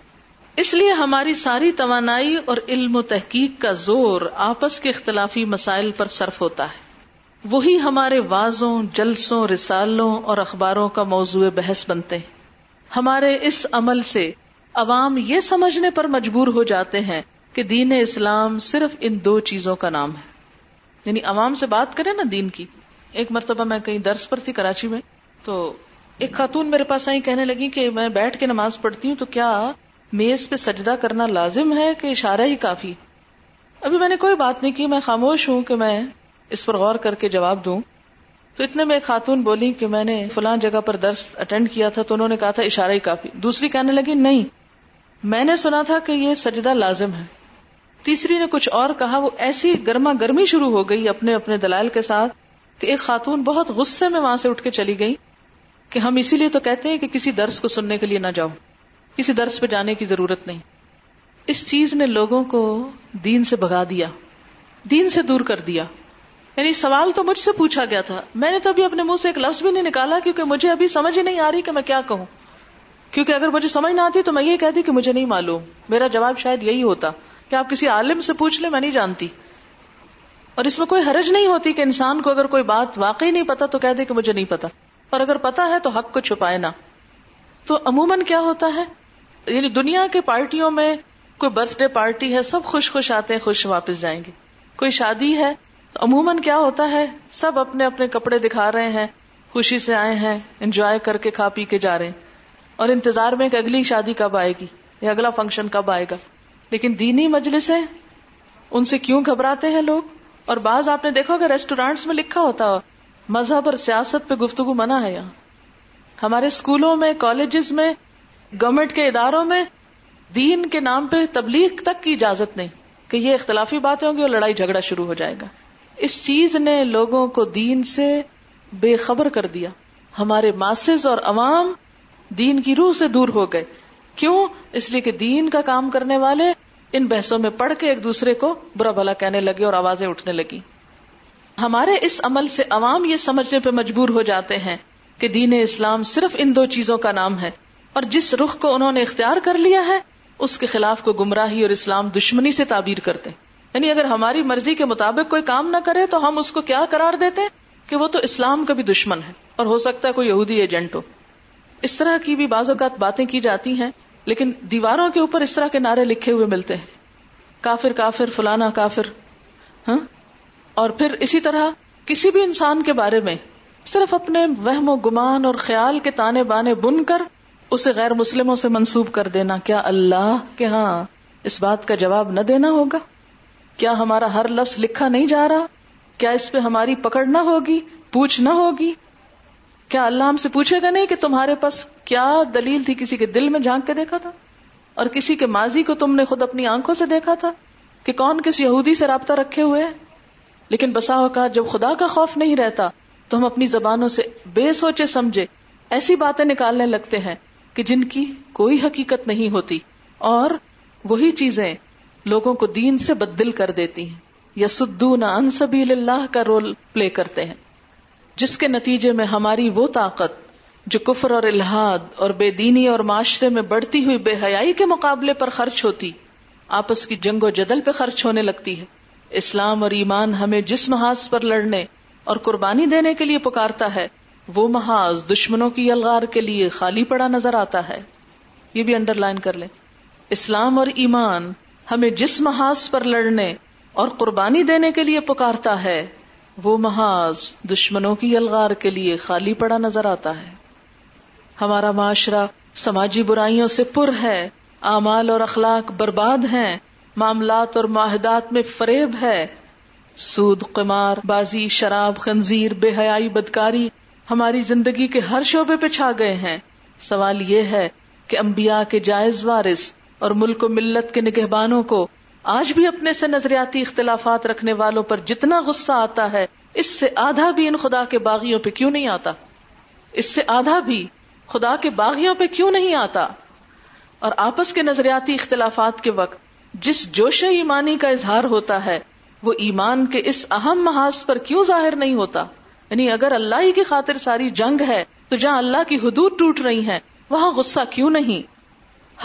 اس لیے ہماری ساری توانائی اور علم و تحقیق کا زور آپس کے اختلافی مسائل پر صرف ہوتا ہے۔ وہی ہمارے واضوں جلسوں، رسالوں اور اخباروں کا موضوع بحث بنتے ہیں۔ ہمارے اس عمل سے عوام یہ سمجھنے پر مجبور ہو جاتے ہیں کہ دین اسلام صرف ان دو چیزوں کا نام ہے۔ یعنی عوام سے بات کریں نا دین کی۔ ایک مرتبہ میں کہیں درس پر تھی کراچی میں، تو ایک خاتون میرے پاس آئی کہنے لگی کہ میں بیٹھ کے نماز پڑھتی ہوں تو کیا میز پہ سجدہ کرنا لازم ہے کہ اشارہ ہی کافی؟ ابھی میں نے کوئی بات نہیں کی، میں خاموش ہوں کہ میں اس پر غور کر کے جواب دوں۔ تو اتنے میں ایک خاتون بولی کہ میں نے فلاں جگہ پر درس اٹینڈ کیا تھا تو انہوں نے کہا تھا اشارہ ہی کافی۔ دوسری کہنے لگی، نہیں۔ میں نے سنا تھا کہ یہ سجدہ لازم ہے۔ تیسری نے کچھ اور کہا، وہ ایسی گرما گرمی شروع ہو گئی اپنے اپنے دلائل کے ساتھ کہ ایک خاتون بہت غصے میں وہاں سے اٹھ کے چلی گئی کہ ہم اسی لیے تو کہتے ہیں کہ کسی درس کو سننے کے لیے نہ جاؤ۔ کسی درس پہ جانے کی ضرورت نہیں۔ اس چیز نے لوگوں کو دین سے بگا دیا، دین سے دور کر دیا۔ یعنی سوال تو مجھ سے پوچھا گیا تھا۔ میں نے تو ابھی اپنے منہ سے ایک لفظ بھی نہیں نکالا کیونکہ مجھے ابھی سمجھ ہی نہیں آ رہی کہ میں کیا کہوں۔ کیونکہ اگر مجھے سمجھ نہ آتی تو میں یہ کہتی کہ مجھے نہیں معلوم۔ میرا جواب شاید یہی ہوتا کہ آپ کسی عالم سے پوچھ لیں، میں نہیں جانتی۔ اور اس میں کوئی حرج نہیں ہوتی کہ انسان کو اگر کوئی بات واقعی نہیں پتا تو کہہ دے کہ مجھے نہیں پتا۔ اور اگر پتا ہے تو حق کو چھپائے نہ۔ تو عموماً کیا ہوتا ہے؟ یعنی دنیا کے پارٹیوں میں کوئی برتھ ڈے پارٹی ہے، سب خوش خوش آتے ہیں، خوش واپس جائیں گے۔ کوئی شادی ہے عموماً کیا ہوتا ہے؟ سب اپنے اپنے کپڑے دکھا رہے ہیں، خوشی سے آئے ہیں انجوائے کر کے کھا پی کے جا رہے ہیں۔ اور انتظار میں کہ اگلی شادی کب آئے گی؟ یا اگلا فنکشن کب آئے گا؟ لیکن دینی مجلس ان سے کیوں گھبراتے ہیں لوگ؟ اور بعض آپ نے دیکھو کہ ریسٹورینٹس میں لکھا ہوتا مذہب اور سیاست پہ گفتگو منع ہے یہاں۔ ہمارے اسکولوں میں کالجز میں گورنمنٹ کے اداروں میں دین کے نام پہ تبلیغ تک کی اجازت نہیں کہ یہ اختلافی باتیں ہوں گی اور لڑائی جھگڑا شروع ہو جائے گا۔ اس چیز نے لوگوں کو دین سے بے خبر کر دیا۔ ہمارے ماسز اور عوام دین کی روح سے دور ہو گئے۔ کیوں؟ اس لیے کہ دین کا کام کرنے والے ان بحثوں میں پڑھ کے ایک دوسرے کو برا بھلا کہنے لگے اور آوازیں اٹھنے لگی ہمارے اس عمل سے عوام یہ سمجھنے پہ مجبور ہو جاتے ہیں کہ دین اسلام صرف ان دو چیزوں کا نام ہے۔ اور جس رخ کو انہوں نے اختیار کر لیا ہے، اس کے خلاف کو گمراہی اور اسلام دشمنی سے تعبیر کرتے یعنی اگر ہماری مرضی کے مطابق کوئی کام نہ کرے تو ہم اس کو کیا قرار دیتے کہ وہ تو اسلام کا بھی دشمن ہے اور ہو سکتا ہے کوئی یہودی ایجنٹ ہو۔ اس طرح کی بھی بعض اوقات باتیں کی جاتی ہیں، لیکن دیواروں کے اوپر اس طرح کے نعرے لکھے ہوئے ملتے ہیں۔ کافر کافر، فلانا کافر ہاں؟ اور پھر اسی طرح کسی بھی انسان کے بارے میں صرف اپنے وہم و گمان اور خیال کے تانے بانے بن کر اسے غیر مسلموں سے منسوب کر دینا۔ کیا اللہ کے ہاں اس بات کا جواب نہ دینا ہوگا؟ کیا ہمارا ہر لفظ لکھا نہیں جا رہا؟ کیا اس پہ ہماری پکڑ نہ ہوگی؟ پوچھ نہ ہوگی؟ کیا اللہ ہم سے پوچھے گا نہیں کہ تمہارے پاس کیا دلیل تھی کسی کے دل میں جھانک کے دیکھا تھا؟ اور کسی کے ماضی کو تم نے خود اپنی آنکھوں سے دیکھا تھا کہ کون کس یہودی سے رابطہ رکھے ہوئے لیکن بسا اوقات جب خدا کا خوف نہیں رہتا تو ہم اپنی زبانوں سے بے سوچے سمجھے ایسی باتیں نکالنے لگتے ہیں کہ جن کی کوئی حقیقت نہیں ہوتی۔ اور وہی چیزیں لوگوں کو دین سے بدل کر دیتی ہیں۔ یا سدو نہ انصبی اللہ کا رول پلے کرتے ہیں۔ جس کے نتیجے میں ہماری وہ طاقت جو کفر اور الحاد اور بے دینی اور معاشرے میں بڑھتی ہوئی بے حیائی کے مقابلے پر خرچ ہوتی، آپس کی جنگ و جدل پہ خرچ ہونے لگتی ہے۔ اسلام اور ایمان ہمیں جس محاذ پر لڑنے اور قربانی دینے کے لیے پکارتا ہے، وہ محاذ دشمنوں کی الغار کے لیے خالی پڑا نظر آتا ہے۔ یہ بھی انڈر لائن کر لیں۔ اسلام اور ایمان ہمیں جس محاذ پر لڑنے اور قربانی دینے کے لیے پکارتا ہے، وہ محاذ دشمنوں کی الغار کے لیے خالی پڑا نظر آتا ہے۔ ہمارا معاشرہ سماجی برائیوں سے پر ہے، اعمال اور اخلاق برباد ہیں، معاملات اور معاہدات میں فریب ہے۔ سود، قمار، بازی، شراب، خنزیر، بے حیائی، بدکاری ہماری زندگی کے ہر شعبے پہ چھا گئے ہیں۔ سوال یہ ہے کہ انبیاء کے جائز وارث اور ملک و ملت کے نگہبانوں کو آج بھی اپنے سے نظریاتی اختلافات رکھنے والوں پر جتنا غصہ آتا ہے، اس سے آدھا بھی ان خدا کے باغیوں پہ کیوں نہیں آتا؟ اس سے آدھا بھی خدا کے باغیوں پہ کیوں نہیں آتا؟ اور آپس کے نظریاتی اختلافات کے وقت جس جوش ایمانی کا اظہار ہوتا ہے، وہ ایمان کے اس اہم محاذ پر کیوں ظاہر نہیں ہوتا؟ یعنی اگر اللہ ہی کی خاطر ساری جنگ ہے، تو جہاں اللہ کی حدود ٹوٹ رہی ہیں، وہاں غصہ کیوں نہیں؟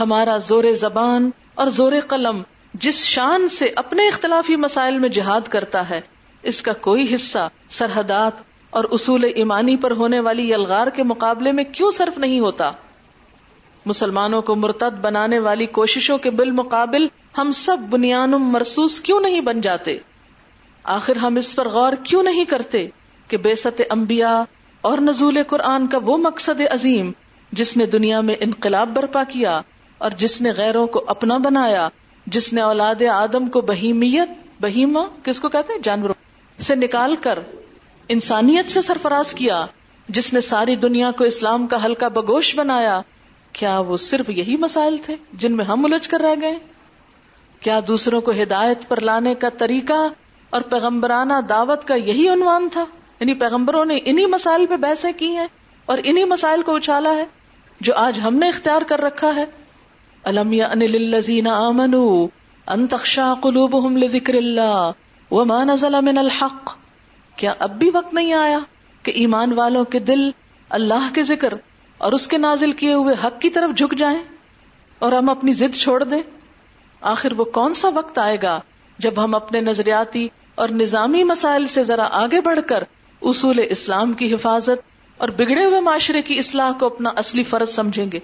ہمارا زور زبان اور زور قلم جس شان سے اپنے اختلافی مسائل میں جہاد کرتا ہے، اس کا کوئی حصہ سرحدات اور اصول ایمانی پر ہونے والی یلغار کے مقابلے میں کیوں صرف نہیں ہوتا؟ مسلمانوں کو مرتد بنانے والی کوششوں کے بالمقابل ہم سب بنیاد مرسوس کیوں نہیں بن جاتے؟ آخر ہم اس پر غور کیوں نہیں کرتے کہ بے ست امبیا اور نزول قرآن کا وہ مقصد عظیم جس نے دنیا میں انقلاب برپا کیا اور جس نے غیروں کو اپنا بنایا، جس نے اولاد آدم کو بہیمیت، بہیما، کس کو کہتے ہیں؟ جانوروں سے نکال کر انسانیت سے سرفراز کیا، جس نے ساری دنیا کو اسلام کا ہلکا بگوش بنایا، کیا وہ صرف یہی مسائل تھے جن میں ہم الجھ کر رہ گئے؟ کیا دوسروں کو ہدایت پر لانے کا طریقہ اور پیغمبرانہ دعوت کا یہی عنوان تھا؟ یعنی پیغمبروں نے انہی مسائل پہ بحثیں کی ہیں اور انہی مسائل کو اچھالا ہے جو آج ہم نے اختیار کر رکھا ہے۔ الم للذین آمنوا ان تخشع قلوبهم لذکر اللہ وما نزل من الحق؟ کیا اب بھی وقت نہیں آیا کہ ایمان والوں کے دل اللہ کے ذکر اور اس کے نازل کیے ہوئے حق کی طرف جھک جائیں اور ہم اپنی ضد چھوڑ دیں؟ آخر وہ کون سا وقت آئے گا جب ہم اپنے نظریاتی اور نظامی مسائل سے ذرا آگے بڑھ کر اصول اسلام کی حفاظت اور بگڑے ہوئے معاشرے کی اصلاح کو اپنا اصلی فرض سمجھیں گے؟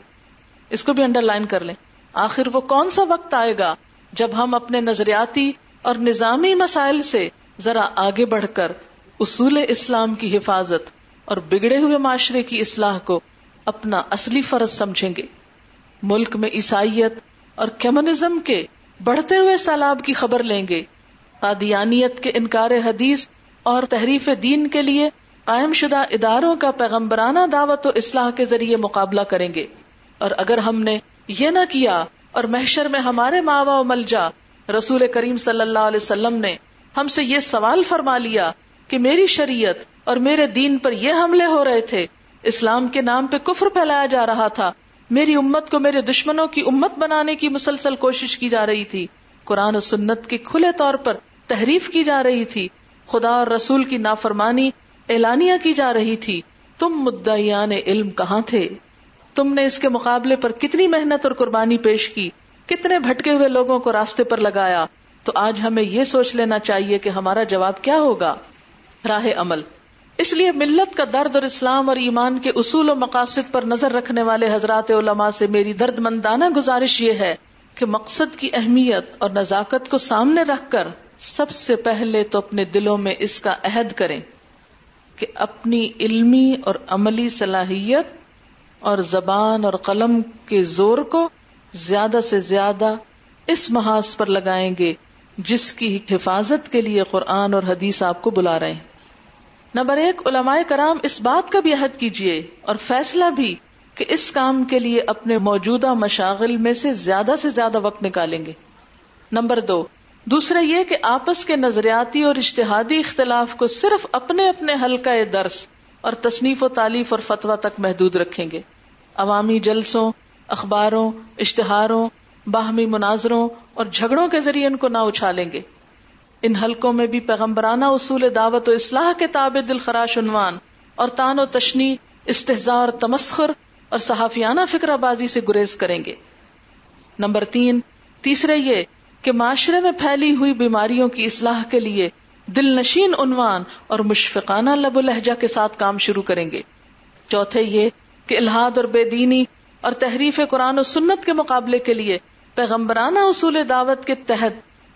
اس کو بھی انڈر لائن کر لیں۔ آخر وہ کون سا وقت آئے گا جب ہم اپنے نظریاتی اور نظامی مسائل سے ذرا آگے بڑھ کر اصول اسلام کی حفاظت اور بگڑے ہوئے معاشرے کی اصلاح کو اپنا اصلی فرض سمجھیں گے۔ ملک میں عیسائیت اور کمیونزم کے بڑھتے ہوئے سیلاب کی خبر لیں گے۔ قادیانیت کے انکار حدیث اور تحریف دین کے لیے قائم شدہ اداروں کا پیغمبرانہ دعوت و اصلاح کے ذریعے مقابلہ کریں گے۔ اور اگر ہم نے یہ نہ کیا اور محشر میں ہمارے ماوا و ملجا، رسول کریم صلی اللہ علیہ وسلم نے ہم سے یہ سوال فرما لیا کہ میری شریعت اور میرے دین پر یہ حملے ہو رہے تھے، اسلام کے نام پہ کفر پھیلایا جا رہا تھا، میری امت کو میرے دشمنوں کی امت بنانے کی مسلسل کوشش کی جا رہی تھی، قرآن و سنت کے کھلے طور پر تحریف کی جا رہی تھی، خدا اور رسول کی نافرمانی اعلانیہ کی جا رہی تھی، تم مدعیان علم کہاں تھے؟ تم نے اس کے مقابلے پر کتنی محنت اور قربانی پیش کی، کتنے بھٹکے ہوئے لوگوں کو راستے پر لگایا۔ تو آج ہمیں یہ سوچ لینا چاہیے کہ ہمارا جواب کیا ہوگا۔ راہ عمل۔ اس لیے ملت کا درد اور اسلام اور ایمان کے اصول و مقاصد پر نظر رکھنے والے حضرات علماء سے میری درد مندانہ گزارش یہ ہے کہ مقصد کی اہمیت اور نزاکت کو سامنے رکھ کر سب سے پہلے تو اپنے دلوں میں اس کا عہد کریں کہ اپنی علمی اور عملی صلاحیت اور زبان اور قلم کے زور کو زیادہ سے زیادہ اس محاذ پر لگائیں گے جس کی حفاظت کے لیے قرآن اور حدیث آپ کو بلا رہے ہیں۔ نمبر ایک، علماء کرام اس بات کا بھی عہد کیجیے اور فیصلہ بھی کہ اس کام کے لیے اپنے موجودہ مشاغل میں سے زیادہ سے زیادہ وقت نکالیں گے۔ نمبر دو، دوسرا یہ کہ آپس کے نظریاتی اور اشتہادی اختلاف کو صرف اپنے اپنے حلقہ درس اور تصنیف و تعلیف اور فتوا تک محدود رکھیں گے۔ عوامی جلسوں، اخباروں، اشتہاروں، باہمی مناظروں اور جھگڑوں کے ذریعے ان کو نہ اچھالیں گے۔ ان حلقوں میں بھی پیغمبرانہ اصول دعوت و اصلاح کے تابع دل خراش عنوان اور تان و تشنی استحزا اور تمسخر اور صحافیانہ فکر بازی سے گریز کریں گے۔ نمبر تین، تیسرے یہ کہ معاشرے میں پھیلی ہوئی بیماریوں کی اصلاح کے لیے دل نشین عنوان اور مشفقانہ لب و لہجہ کے ساتھ کام شروع کریں گے۔ چوتھے یہ کہ الحاد اور بے دینی اور تحریف قرآن و سنت کے مقابلے کے لیے پیغمبرانہ اصول دعوت کے تحت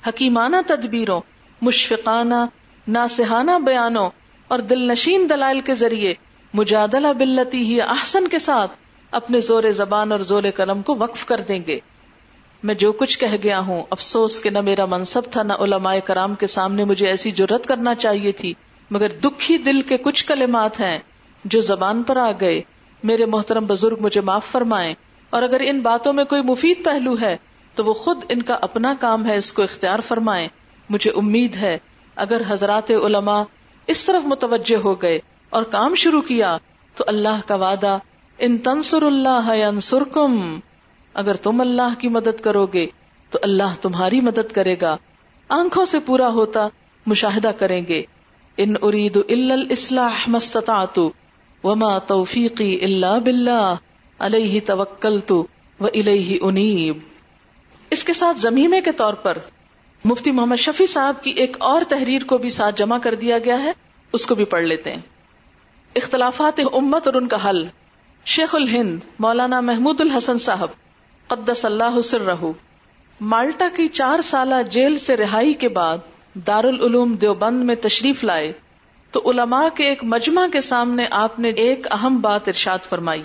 حکیمانہ تدبیروں، مشفقانہ ناسہانہ بیانوں اور دل نشین دلائل کے ذریعے مجادلہ بلتی ہی احسن کے ساتھ اپنے زور زبان اور زور قلم کو وقف کر دیں گے۔ میں جو کچھ کہہ گیا ہوں، افسوس کہ نہ میرا منصب تھا، نہ علماء کرام کے سامنے مجھے ایسی جرت کرنا چاہیے تھی۔ مگر دکھی دل کے کچھ کلمات ہیں جو زبان پر آ گئے۔ میرے محترم بزرگ مجھے معاف فرمائے اور اگر ان باتوں میں کوئی مفید پہلو ہے، تو وہ خود ان کا اپنا کام ہے، اس کو اختیار فرمائے مجھے امید ہے، اگر حضرات علماء اس طرف متوجہ ہو گئے اور کام شروع کیا، تو اللہ کا وعدہ، ان تنسر اللہ انسرکم اگر تم اللہ کی مدد کرو گے تو اللہ تمہاری مدد کرے گا۔ آنکھوں سے پورا ہوتا مشاہدہ کریں گے۔ ان ارید الاصلاح مستطاعت وما توفیقی اللہ باللہ۔ علیہ توکلت و الیہ انیب۔ اس کے ساتھ زمیمے کے طور پر مفتی محمد شفیع صاحب کی ایک اور تحریر کو بھی ساتھ جمع کر دیا گیا ہے۔ اس کو بھی پڑھ لیتے ہیں۔ اختلافات امت اور ان کا حل۔ شیخ الہند مولانا محمود الحسن صاحب۔ قدس اللہ رہو مالٹا کی چار سالہ جیل سے رہائی کے بعد دارالعلوم دیوبند میں تشریف لائے تو علماء کے ایک مجمع کے سامنے آپ نے ایک اہم بات ارشاد فرمائی۔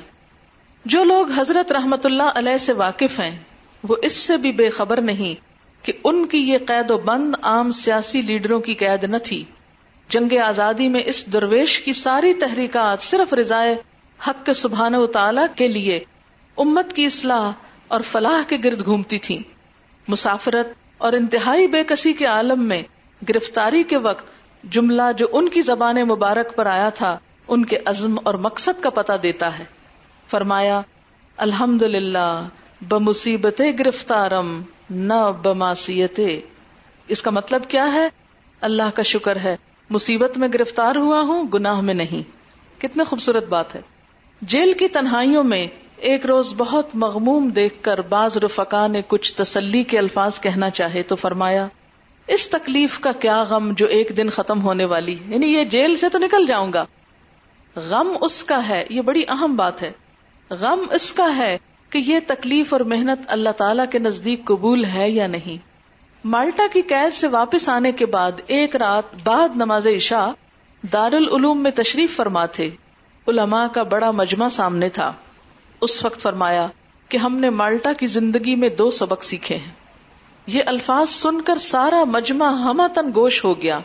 جو لوگ حضرت رحمت اللہ علیہ سے واقف ہیں، وہ اس سے بھی بے خبر نہیں کہ ان کی یہ قید و بند عام سیاسی لیڈروں کی قید نہ تھی۔ جنگ آزادی میں اس درویش کی ساری تحریکات صرف رضائے حق کے سبحان و تعالی کے لیے، امت کی اصلاح اور فلاح کے گرد گھومتی تھی مسافرت اور انتہائی بے کسی کے عالم میں گرفتاری کے وقت جملہ جو ان کی زبان مبارک پر آیا تھا، ان کے عزم اور مقصد کا پتہ دیتا ہے۔ فرمایا الحمد للہ بمصیبت گرفتارم، نہ بماسیت اس کا مطلب کیا ہے؟ اللہ کا شکر ہے، مصیبت میں گرفتار ہوا ہوں، گناہ میں نہیں۔ کتنے خوبصورت بات ہے۔ جیل کی تنہائیوں میں ایک روز بہت مغموم دیکھ کر بعض رفقا نے کچھ تسلی کے الفاظ کہنا چاہے تو فرمایا، اس تکلیف کا کیا غم جو ایک دن ختم ہونے والی؟ یعنی یہ جیل سے تو نکل جاؤں گا۔ غم اس کا ہے، یہ بڑی اہم بات ہے۔ غم اس کا ہے کہ یہ تکلیف اور محنت اللہ تعالی کے نزدیک قبول ہے یا نہیں۔ مالٹا کی قید سے واپس آنے کے بعد ایک رات بعد نماز عشاء دارالعلوم میں تشریف فرما تھے۔ علماء کا بڑا مجمع سامنے تھا۔ اس وقت فرمایا کہ ہم نے مالٹا کی زندگی میں دو سبق سیکھے ہیں۔ یہ الفاظ سن کر سارا مجمع ہمتن گوش ہو گیا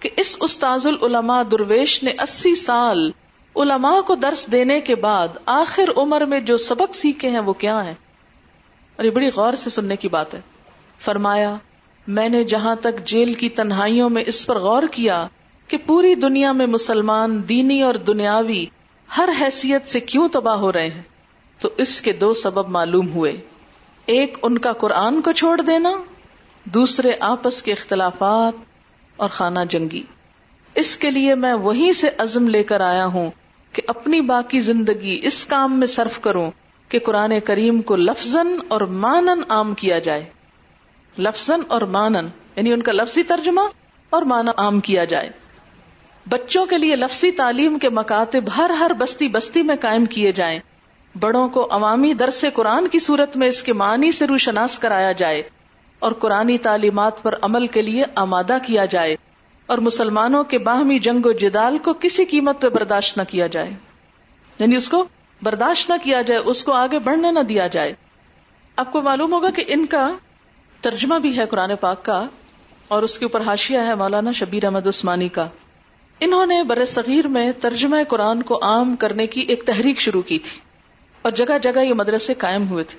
کہ اس استاذ العلماء درویش نے اسی سال علماء کو درس دینے کے بعد آخر عمر میں جو سبق سیکھے ہیں وہ کیا ہے اور یہ بڑی غور سے سننے کی بات ہے۔ فرمایا، میں نے جہاں تک جیل کی تنہائیوں میں اس پر غور کیا کہ پوری دنیا میں مسلمان دینی اور دنیاوی ہر حیثیت سے کیوں تباہ ہو رہے ہیں۔ تو اس کے دو سبب معلوم ہوئے۔ ایک، ان کا قرآن کو چھوڑ دینا۔ دوسرے، آپس کے اختلافات اور خانہ جنگی۔ اس کے لیے میں وہیں سے عزم لے کر آیا ہوں کہ اپنی باقی زندگی اس کام میں صرف کروں کہ قرآن کریم کو لفظ اور مانن عام کیا جائے۔ لفظ اور مانن یعنی ان کا لفظی ترجمہ اور مانا عام کیا جائے۔ بچوں کے لیے لفظی تعلیم کے مکاتب ہر ہر بستی بستی میں قائم کیے جائیں۔ بڑوں کو عوامی درس قرآن کی صورت میں اس کے معنی سے روشناس کرایا جائے اور قرآن تعلیمات پر عمل کے لیے آمادہ کیا جائے اور مسلمانوں کے باہمی جنگ و جدال کو کسی قیمت پہ برداشت نہ کیا جائے۔ یعنی اس کو برداشت نہ کیا جائے، اس کو آگے بڑھنے نہ دیا جائے۔ آپ کو معلوم ہوگا کہ ان کا ترجمہ بھی ہے قرآن پاک کا اور اس کے اوپر حاشیہ ہے مولانا شبیر احمد عثمانی کا۔ انہوں نے بر صغیر میں ترجمہ قرآن کو عام کرنے کی ایک تحریک شروع کی تھی۔ اور جگہ جگہ یہ مدرسے قائم ہوئے تھے۔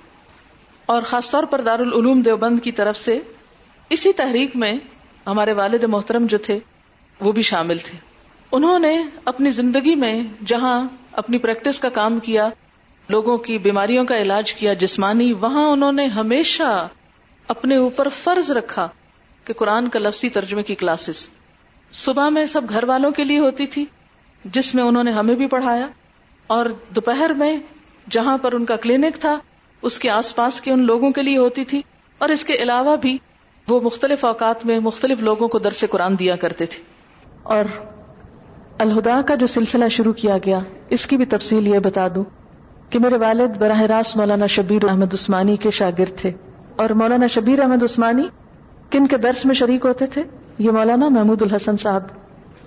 اور خاص طور پر دارالعلوم دیوبند کی طرف سے اسی تحریک میں ہمارے والد محترم جو تھے، وہ بھی شامل تھے۔ انہوں نے اپنی زندگی میں جہاں اپنی پریکٹس کا کام کیا، لوگوں کی بیماریوں کا علاج کیا، جسمانی، وہاں انہوں نے ہمیشہ اپنے اوپر فرض رکھا کہ قرآن کا لفظی ترجمے کی کلاسز صبح میں سب گھر والوں کے لیے ہوتی تھی، جس میں انہوں نے ہمیں بھی پڑھایا۔ اور دوپہر میں جہاں پر ان کا کلینک تھا، اس کے آس پاس کے ان لوگوں کے لیے ہوتی تھی، اور اس کے علاوہ بھی وہ مختلف اوقات میں مختلف لوگوں کو درس قرآن دیا کرتے تھے۔ اور الہدا کا جو سلسلہ شروع کیا گیا، اس کی بھی تفصیل یہ بتا دوں کہ میرے والد براہ راست مولانا شبیر احمد عثمانی کے شاگرد تھے۔ اور مولانا شبیر احمد عثمانی کن کے درس میں شریک ہوتے تھے؟ یہ مولانا محمود الحسن صاحب،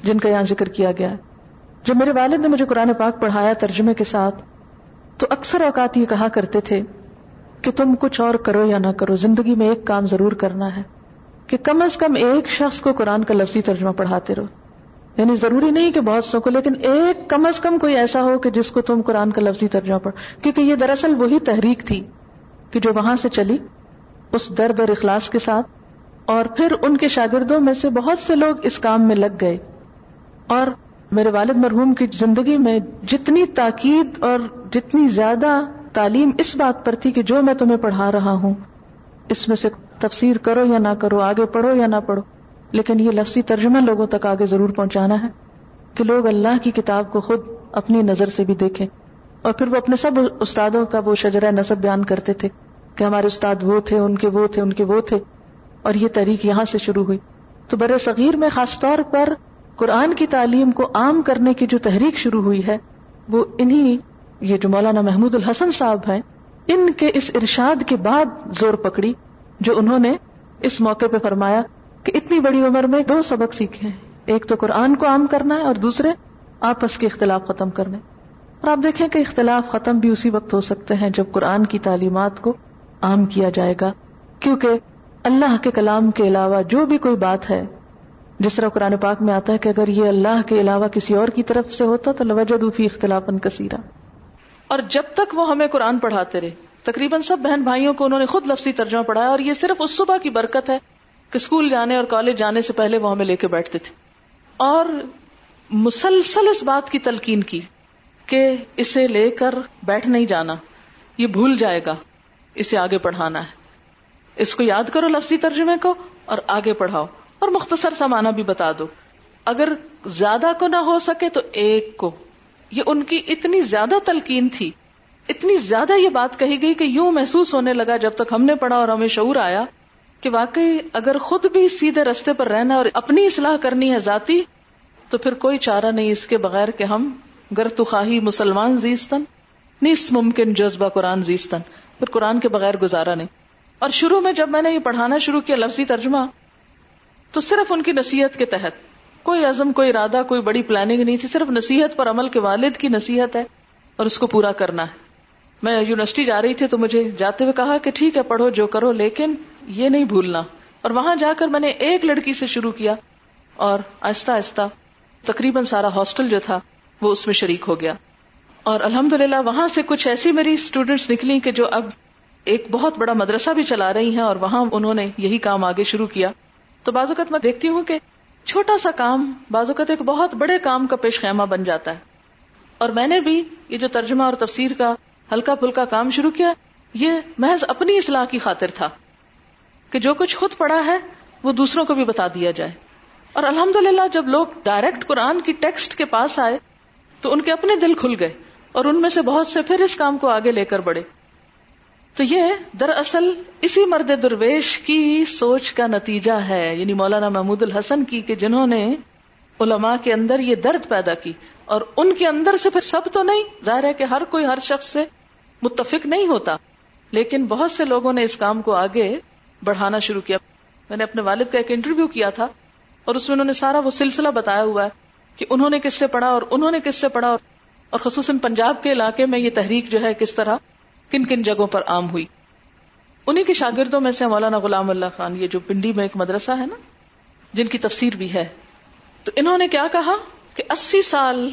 جن کا یہاں ذکر کیا گیا۔ ہے جب میرے والد نے مجھے قرآن پاک پڑھایا ترجمے کے ساتھ تو اکثر اوقات یہ کہا کرتے تھے کہ تم کچھ اور کرو یا نہ کرو، زندگی میں ایک کام ضرور کرنا ہے کہ کم از کم ایک شخص کو قرآن کا لفظی ترجمہ پڑھاتے رہو۔ یعنی ضروری نہیں کہ بہت سو کو، لیکن ایک کم از کم کوئی ایسا ہو کہ جس کو تم قرآن کا لفظی ترجمہ پڑھ، کیونکہ یہ دراصل وہی تحریک تھی کہ جو وہاں سے چلی اس درد اور اخلاص کے ساتھ، اور پھر ان کے شاگردوں میں سے بہت سے لوگ اس کام میں لگ گئے۔ اور میرے والد مرحوم کی زندگی میں جتنی تاکید اور جتنی زیادہ تعلیم اس بات پر تھی کہ جو میں تمہیں پڑھا رہا ہوں، اس میں سے تفسیر کرو یا نہ کرو، آگے پڑھو یا نہ پڑھو۔ لیکن یہ لفظی ترجمہ لوگوں تک آگے ضرور پہنچانا ہے کہ لوگ اللہ کی کتاب کو خود اپنی نظر سے بھی دیکھیں۔ اور پھر وہ اپنے سب استادوں کا وہ شجرہ نصب بیان کرتے تھے کہ ہمارے استاد وہ تھے، ان کے وہ تھے، ان کے وہ تھے۔ اور یہ تحریک یہاں سے شروع ہوئی۔ تو بر صغیر میں خاص طور پر قرآن کی تعلیم کو عام کرنے کی جو تحریک شروع ہوئی ہے، وہ انہی، یہ جو مولانا محمود الحسن صاحب ہیں، ان کے اس ارشاد کے بعد زور پکڑی، جو انہوں نے اس موقع پہ فرمایا کہ اتنی بڑی عمر میں دو سبق سیکھے ہیں ایک تو قرآن کو عام کرنا ہے اور دوسرے آپس کے اختلاف ختم کرنے۔ اور آپ دیکھیں کہ اختلاف ختم بھی اسی وقت ہو سکتے ہیں جب قرآن کی تعلیمات کو عام کیا جائے گا۔ کیونکہ اللہ کے کلام کے علاوہ جو بھی کوئی بات ہے جس طرح قرآن پاک میں آتا ہے کہ اگر یہ اللہ کے علاوہ کسی اور کی طرف سے ہوتا تو لوجہ دوفی اختلاف کثیرہ۔ اور جب تک وہ ہمیں قرآن پڑھاتے رہے، تقریباً سب بہن بھائیوں کو انہوں نے خود لفظی ترجمہ پڑھایا اور یہ صرف اس صبح کی برکت ہے کہ اسکول جانے اور کالج جانے سے پہلے وہ ہمیں لے کے بیٹھتے تھے۔ اور مسلسل اس بات کی تلقین کی کہ اسے لے کر بیٹھ نہیں جانا، یہ بھول جائے گا، اسے آگے پڑھانا ہے۔ اس کو یاد کرو لفظی ترجمے کو اور آگے پڑھاؤ۔ اور مختصر سا معنی بھی بتا دو۔ اگر زیادہ کو نہ ہو سکے تو ایک کو۔ یہ ان کی اتنی زیادہ تلقین تھی۔ اتنی زیادہ یہ بات کہی گئی کہ یوں محسوس ہونے لگا جب تک ہم نے پڑھا اور ہمیں شعور آیا کہ واقعی اگر خود بھی سیدھے رستے پر رہنا اور اپنی اصلاح کرنی ہے ذاتی، تو پھر کوئی چارہ نہیں اس کے بغیر کہ ہم گر تو خواہی مسلمان زیستن نیس ممکن جذبہ قرآن زیستن۔ پھر قرآن کے بغیر گزارا نہیں۔ اور شروع میں جب میں نے یہ پڑھانا شروع کیا لفظی ترجمہ تو صرف ان کی نصیحت کے تحت۔ کوئی عزم، کوئی ارادہ، کوئی بڑی پلاننگ نہیں تھی، صرف نصیحت پر عمل کے والد کی نصیحت ہے اور اس کو پورا کرنا ہے۔ میں یونیورسٹی جا رہی تھی تو مجھے جاتے ہوئے کہا کہ ٹھیک ہے، پڑھو جو کرو، لیکن یہ نہیں بھولنا۔ اور وہاں جا کر میں نے ایک لڑکی سے شروع کیا اور آہستہ آہستہ تقریباً سارا ہاسٹل جو تھا وہ اس میں شریک ہو گیا۔ اور الحمد للہ وہاں سے کچھ ایسی میری اسٹوڈینٹس نکلی کہ جو اب ایک بہت بڑا مدرسہ بھی چلا رہی ہیں اور وہاں انہوں نے یہی کام آگے شروع کیا۔ تو بعض اوقات میں دیکھتی ہوں کہ چھوٹا سا کام بعض اوقات ایک بہت بڑے کام کا پیش خیمہ بن جاتا ہے۔ اور میں نے بھی یہ جو ترجمہ اور تفسیر کا ہلکا پھلکا کام شروع کیا، یہ محض اپنی اصلاح کی خاطر تھا کہ جو کچھ خود پڑا ہے، وہ دوسروں کو بھی بتا دیا جائے۔ اور الحمد للہ جب لوگ ڈائریکٹ قرآن کی ٹیکسٹ کے پاس آئے، تو ان کے اپنے دل کھل گئے اور ان میں سے بہت سے پھر اس کام کو آگے لے کر بڑھے۔ تو یہ دراصل اسی مرد درویش کی سوچ کا نتیجہ ہے یعنی مولانا محمود الحسن کی، کہ جنہوں نے علماء کے اندر یہ درد پیدا کی۔ اور ان کے اندر سے پھر سب تو نہیں، ظاہر ہے کہ ہر کوئی ہر شخص سے متفق نہیں ہوتا۔ لیکن بہت سے لوگوں نے اس کام کو آگے بڑھانا شروع کیا۔ میں نے اپنے والد کا ایک انٹرویو کیا تھا، اور اس میں انہوں نے سارا وہ سلسلہ بتایا ہوا ہے کہ انہوں نے کس سے پڑھا اور انہوں نے کس سے پڑھا، اور خصوصاً پنجاب کے علاقے میں یہ تحریک جو ہے کس طرح کن کن جگہوں پر عام ہوئی۔ انہیں کے شاگردوں میں سے مولانا غلام اللہ خان، یہ جو پنڈی میں ایک مدرسہ ہے نا، جن کی تفسیر بھی ہے۔ تو انہوں نے کیا کہا کہ اسی سال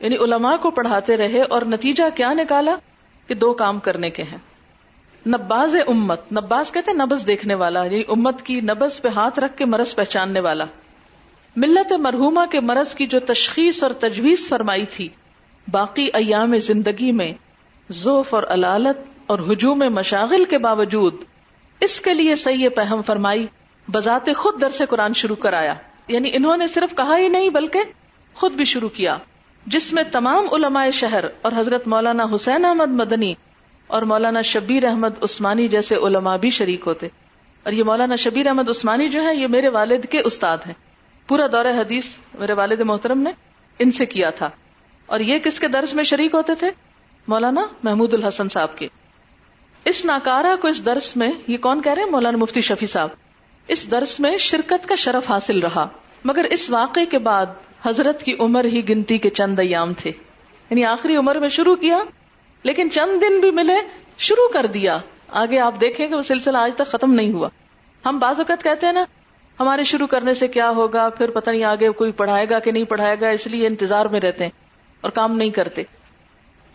یعنی علماء کو پڑھاتے رہے اور نتیجہ کیا نکالا کہ دو کام کرنے کے ہیں۔ نباز امت، نباز کہتے ہیں نبز دیکھنے والا یعنی امت کی نبز پہ ہاتھ رکھ کے مرض پہچاننے والا۔ ملت مرحومہ کے مرض کی جو تشخیص اور تجویز فرمائی تھی، باقی ایام زندگی میں ذوف اور علالت اور ہجوم مشاغل کے باوجود اس کے لیے صحیح پہم فرمائی، بذات خود در سے قرآن شروع کرایا۔ یعنی انہوں نے صرف کہا ہی نہیں، بلکہ خود بھی شروع کیا۔ جس میں تمام علماء شہر اور حضرت مولانا حسین احمد مدنی اور مولانا شبیر احمد عثمانی جیسے علماء بھی شریک ہوتے۔ اور یہ مولانا شبیر احمد عثمانی جو ہے یہ میرے والد کے استاد ہیں۔ پورا دور حدیث میرے والد محترم نے ان سے کیا تھا۔ اور یہ کس کے درس میں شریک ہوتے تھے؟ مولانا محمود الحسن صاحب کے۔ اس ناکارہ کو اس درس میں، یہ کون کہہ رہے ہیں؟ مولانا مفتی شفیع صاحب۔ اس درس میں شرکت کا شرف حاصل رہا، مگر اس واقعے کے بعد حضرت کی عمر ہی گنتی کے چند ایام تھے۔ یعنی آخری عمر میں شروع کیا، لیکن چند دن بھی ملے، شروع کر دیا۔ آگے آپ دیکھیں کہ وہ سلسلہ آج تک ختم نہیں ہوا۔ ہم بعض اوقات کہتے ہیں نا، ہمارے شروع کرنے سے کیا ہوگا؟ پھر پتہ نہیں آگے کوئی پڑھائے گا کہ نہیں پڑھائے گا، اس لیے انتظار میں رہتے ہیں اور کام نہیں کرتے۔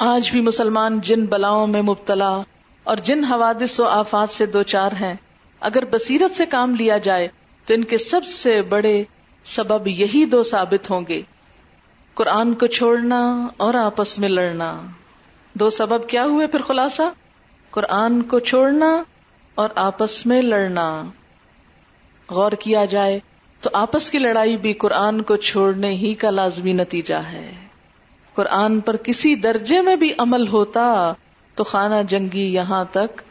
آج بھی مسلمان جن بلاؤں میں مبتلا اور جن حوادث و آفات سے دو چار ہیں، اگر بصیرت سے کام لیا جائے تو ان کے سب سے بڑے سبب یہی دو ثابت ہوں گے۔ قرآن کو چھوڑنا اور آپس میں لڑنا۔ دو سبب کیا ہوئے پھر خلاصہ؟ قرآن کو چھوڑنا اور آپس میں لڑنا۔ غور کیا جائے تو آپس کی لڑائی بھی قرآن کو چھوڑنے ہی کا لازمی نتیجہ ہے۔ قرآن پر کسی درجے میں بھی عمل ہوتا تو خانہ جنگی یہاں تک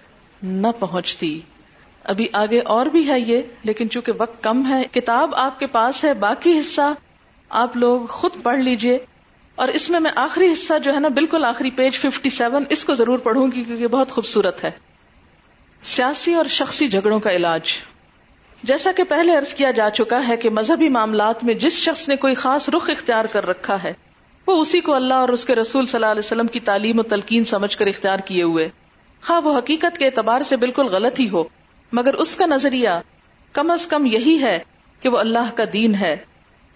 نہ پہنچتی۔ ابھی آگے اور بھی ہے یہ، لیکن چونکہ وقت کم ہے، کتاب آپ کے پاس ہے، باقی حصہ آپ لوگ خود پڑھ لیجیے۔ اور اس میں میں آخری حصہ جو ہے نا، بالکل آخری پیج ففٹی سیون اس کو ضرور پڑھوں گی کیونکہ بہت خوبصورت ہے۔ سیاسی اور شخصی جھگڑوں کا علاج۔ جیسا کہ پہلے عرض کیا جا چکا ہے کہ مذہبی معاملات میں جس شخص نے کوئی خاص رخ اختیار کر رکھا ہے وہ اسی کو اللہ اور اس کے رسول صلی اللہ علیہ وسلم کی تعلیم و تلقین سمجھ کر اختیار کیے ہوئے۔ خواہ وہ حقیقت کے اعتبار سے بالکل غلط ہی ہو، مگر اس کا نظریہ کم از کم یہی ہے کہ وہ اللہ کا دین ہے۔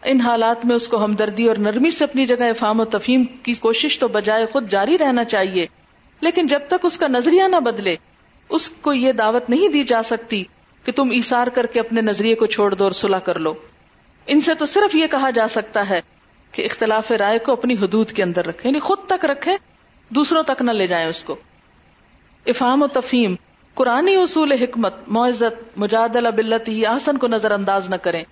ان حالات میں اس کو ہمدردی اور نرمی سے اپنی جگہ افام و تفہیم کی کوشش تو بجائے خود جاری رہنا چاہیے، لیکن جب تک اس کا نظریہ نہ بدلے، اس کو یہ دعوت نہیں دی جا سکتی کہ تم ایسار کر کے اپنے نظریے کو چھوڑ دو اور صلاح کر لو۔ ان سے تو صرف یہ کہا جا سکتا ہے کہ اختلاف رائے کو اپنی حدود کے اندر رکھے یعنی خود تک رکھے دوسروں تک نہ لے جائیں اس کو۔ افہام و تفہیم قرآن اصول حکمت، معزت مجادل ابلت ہی آسن کو نظر انداز نہ کریں۔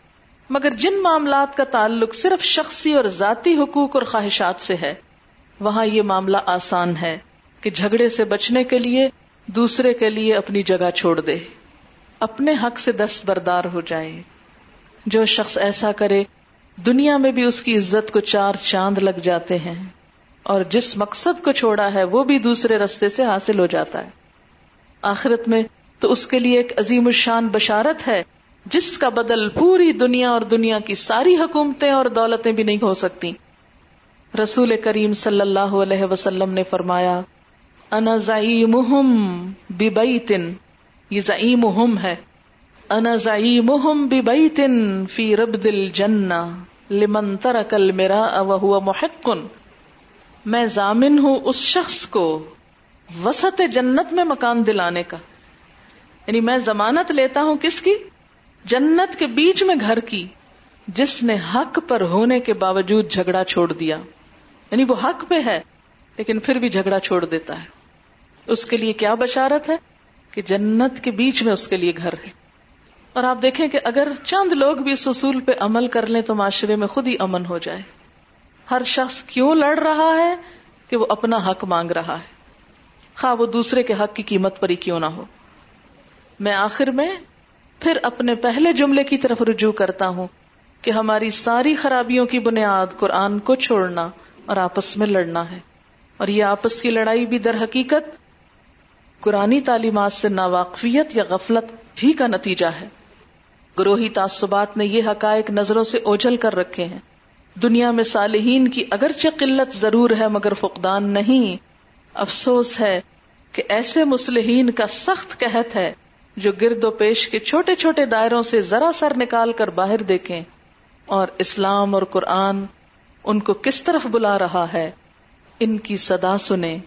مگر جن معاملات کا تعلق صرف شخصی اور ذاتی حقوق اور خواہشات سے ہے، وہاں یہ معاملہ آسان ہے کہ جھگڑے سے بچنے کے لیے دوسرے کے لیے اپنی جگہ چھوڑ دے۔ اپنے حق سے دست بردار ہو جائے جو شخص ایسا کرے دنیا میں بھی اس کی عزت کو چار چاند لگ جاتے ہیں اور جس مقصد کو چھوڑا ہے وہ بھی دوسرے رستے سے حاصل ہو جاتا ہے۔ آخرت میں تو اس کے لیے ایک عظیم الشان بشارت ہے جس کا بدل پوری دنیا اور دنیا کی ساری حکومتیں اور دولتیں بھی نہیں ہو سکتی۔ رسول کریم صلی اللہ علیہ وسلم نے فرمایا، انا زعیمہم ببیتن، یہ زعیمہم ہے۔ انا زعیمہم ببیتن فی ربد الجنہ لمن ترک المراء وهو محق. میں ضامن ہوں اس شخص کو وسط جنت میں مکان دلانے کا. یعنی میں ضمانت لیتا ہوں کس کی؟ جنت کے بیچ میں گھر کی، جس نے حق پر ہونے کے باوجود جھگڑا چھوڑ دیا. یعنی وہ حق پہ ہے، لیکن پھر بھی جھگڑا چھوڑ دیتا ہے. اس کے لیے کیا بشارت ہے؟ کہ جنت کے بیچ میں اس کے لیے گھر ہے. اور آپ دیکھیں کہ اگر چند لوگ بھی اس اصول پہ عمل کر لیں تو معاشرے میں خود ہی امن ہو جائے۔ ہر شخص کیوں لڑ رہا ہے کہ وہ اپنا حق مانگ رہا ہے؟ خواہ وہ دوسرے کے حق کی قیمت پر ہی کیوں نہ ہو۔ میں آخر میں پھر اپنے پہلے جملے کی طرف رجوع کرتا ہوں کہ ہماری ساری خرابیوں کی بنیاد قرآن کو چھوڑنا اور آپس میں لڑنا ہے۔ اور یہ آپس کی لڑائی بھی در حقیقت قرآنی تعلیمات سے ناواقفیت یا غفلت ہی کا نتیجہ ہے۔ گروہی تعصبات نے یہ حقائق نظروں سے اوجل کر رکھے ہیں۔ دنیا میں صالحین کی اگرچہ قلت ضرور ہے مگر فقدان نہیں۔ افسوس ہے کہ ایسے مسلحین کا سخت قحط ہے جو گرد و پیش کے چھوٹے چھوٹے دائروں سے ذرا سر نکال کر باہر دیکھیں۔ اور اسلام اور قرآن ان کو کس طرف بلا رہا ہے؟ ان کی صدا سنیں۔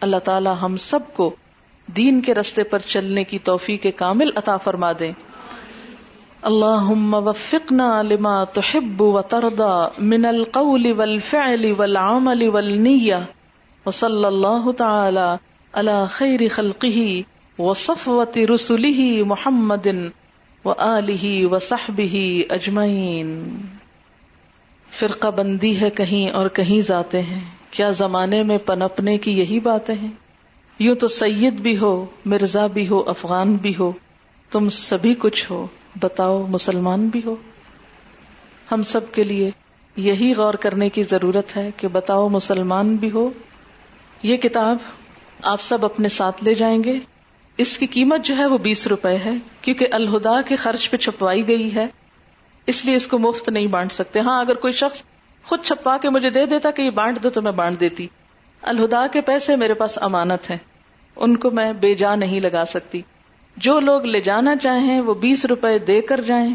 اللہ تعالی ہم سب کو دین کے رستے پر چلنے کی توفیق کامل عطا فرما دیں۔ اللهم وفقنا لما تحب وترضى من القول والفعل والعمل والنية وصلى الله تعالى على خير خلقه وصفوة رسله محمد وآله وصحبه أجمعين فرقہ بندی ہے کہیں اور کہیں ذاتے ہیں۔ کیا زمانے میں پنپنے کی یہی باتیں ہیں؟ یوں تو سید بھی ہو، مرزا بھی ہو، افغان بھی ہو۔ تم سبھی کچھ ہو، بتاؤ مسلمان بھی ہو۔ ہم سب کے لیے یہی غور کرنے کی ضرورت ہے کہ بتاؤ مسلمان بھی ہو۔ یہ کتاب آپ سب اپنے ساتھ لے جائیں گے۔ اس کی قیمت جو ہے وہ بیس روپے ہے، کیونکہ الہدا کے خرچ پہ چھپوائی گئی ہے۔ اس لیے اس کو مفت نہیں بانٹ سکتے۔ ہاں اگر کوئی شخص خود چھپا کے مجھے دے دیتا کہ یہ بانٹ دو تو میں بانٹ دیتی۔ الہدا کے پیسے میرے پاس امانت ہیں۔ ان کو میں بے جا نہیں لگا سکتی۔ جو لوگ لے جانا چاہیں وہ بیس روپے دے کر جائیں،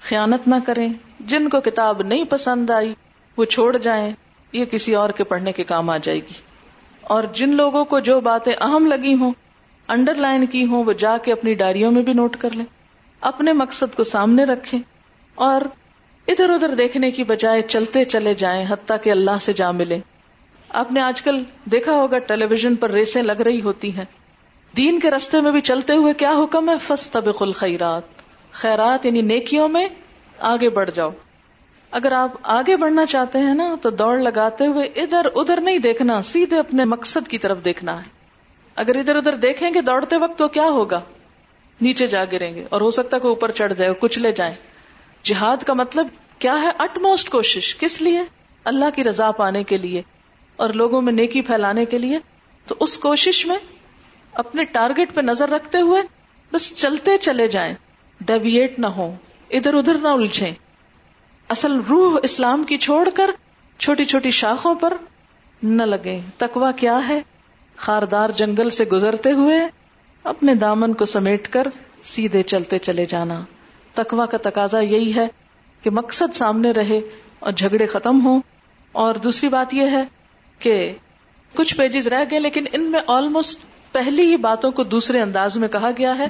خیانت نہ کریں۔ جن کو کتاب نہیں پسند آئی، وہ چھوڑ جائیں۔ یہ کسی اور کے پڑھنے کے کام آ جائے گی۔ اور جن لوگوں کو جو باتیں اہم لگی ہوں، انڈر لائن کی ہوں، وہ جا کے اپنی ڈائریوں میں بھی نوٹ کر لیں۔ اپنے مقصد کو سامنے رکھیں۔ اور ادھر ادھر دیکھنے کی بجائے چلتے چلے جائیں، حتیٰ کہ اللہ سے جا ملے آپ نے آج کل دیکھا ہوگا ٹیلی ویژن پر ریسیں لگ رہی ہوتی ہیں۔ دین کے رستے میں بھی چلتے ہوئے کیا حکم ہے؟ فس طبق الخیرات۔ خیرات یعنی نیکیوں میں آگے بڑھ جاؤ۔ اگر آپ آگے بڑھنا چاہتے ہیں نا، تو دوڑ لگاتے ہوئے ادھر ادھر نہیں دیکھنا، سیدھے اپنے مقصد کی طرف دیکھنا ہے۔ اگر ادھر ادھر دیکھیں گے دوڑتے وقت، تو کیا ہوگا؟ نیچے جا گریں گے۔ اور ہو سکتا ہے کہ اوپر چڑھ جائے، کچھ لے جائیں۔ جہاد کا مطلب کیا ہے؟ اٹ موسٹ کوشش۔ کس لیے؟ اللہ کی رضا پانے کے لیے۔ اور لوگوں میں نیکی پھیلانے کے لیے۔ تو اس کوشش میں اپنے ٹارگیٹ پہ نظر رکھتے ہوئے بس چلتے چلے جائیں ڈیویٹ نہ ہو ادھر ادھر نہ الجھے اصل روح اسلام کی چھوڑ کر چھوٹی چھوٹی شاخوں پر نہ لگے تکوا کیا ہے؟ خاردار جنگل سے گزرتے ہوئے اپنے دامن کو سمیٹ کر سیدھے چلتے چلے جانا۔ تکوا کا تقاضا یہی ہے کہ مقصد سامنے رہے اور جھگڑے ختم ہوں۔ اور دوسری بات یہ ہے کہ کچھ پیجز رہ گئے لیکن ان میں آلموسٹ پہلی ہی باتوں کو دوسرے انداز میں کہا گیا ہے،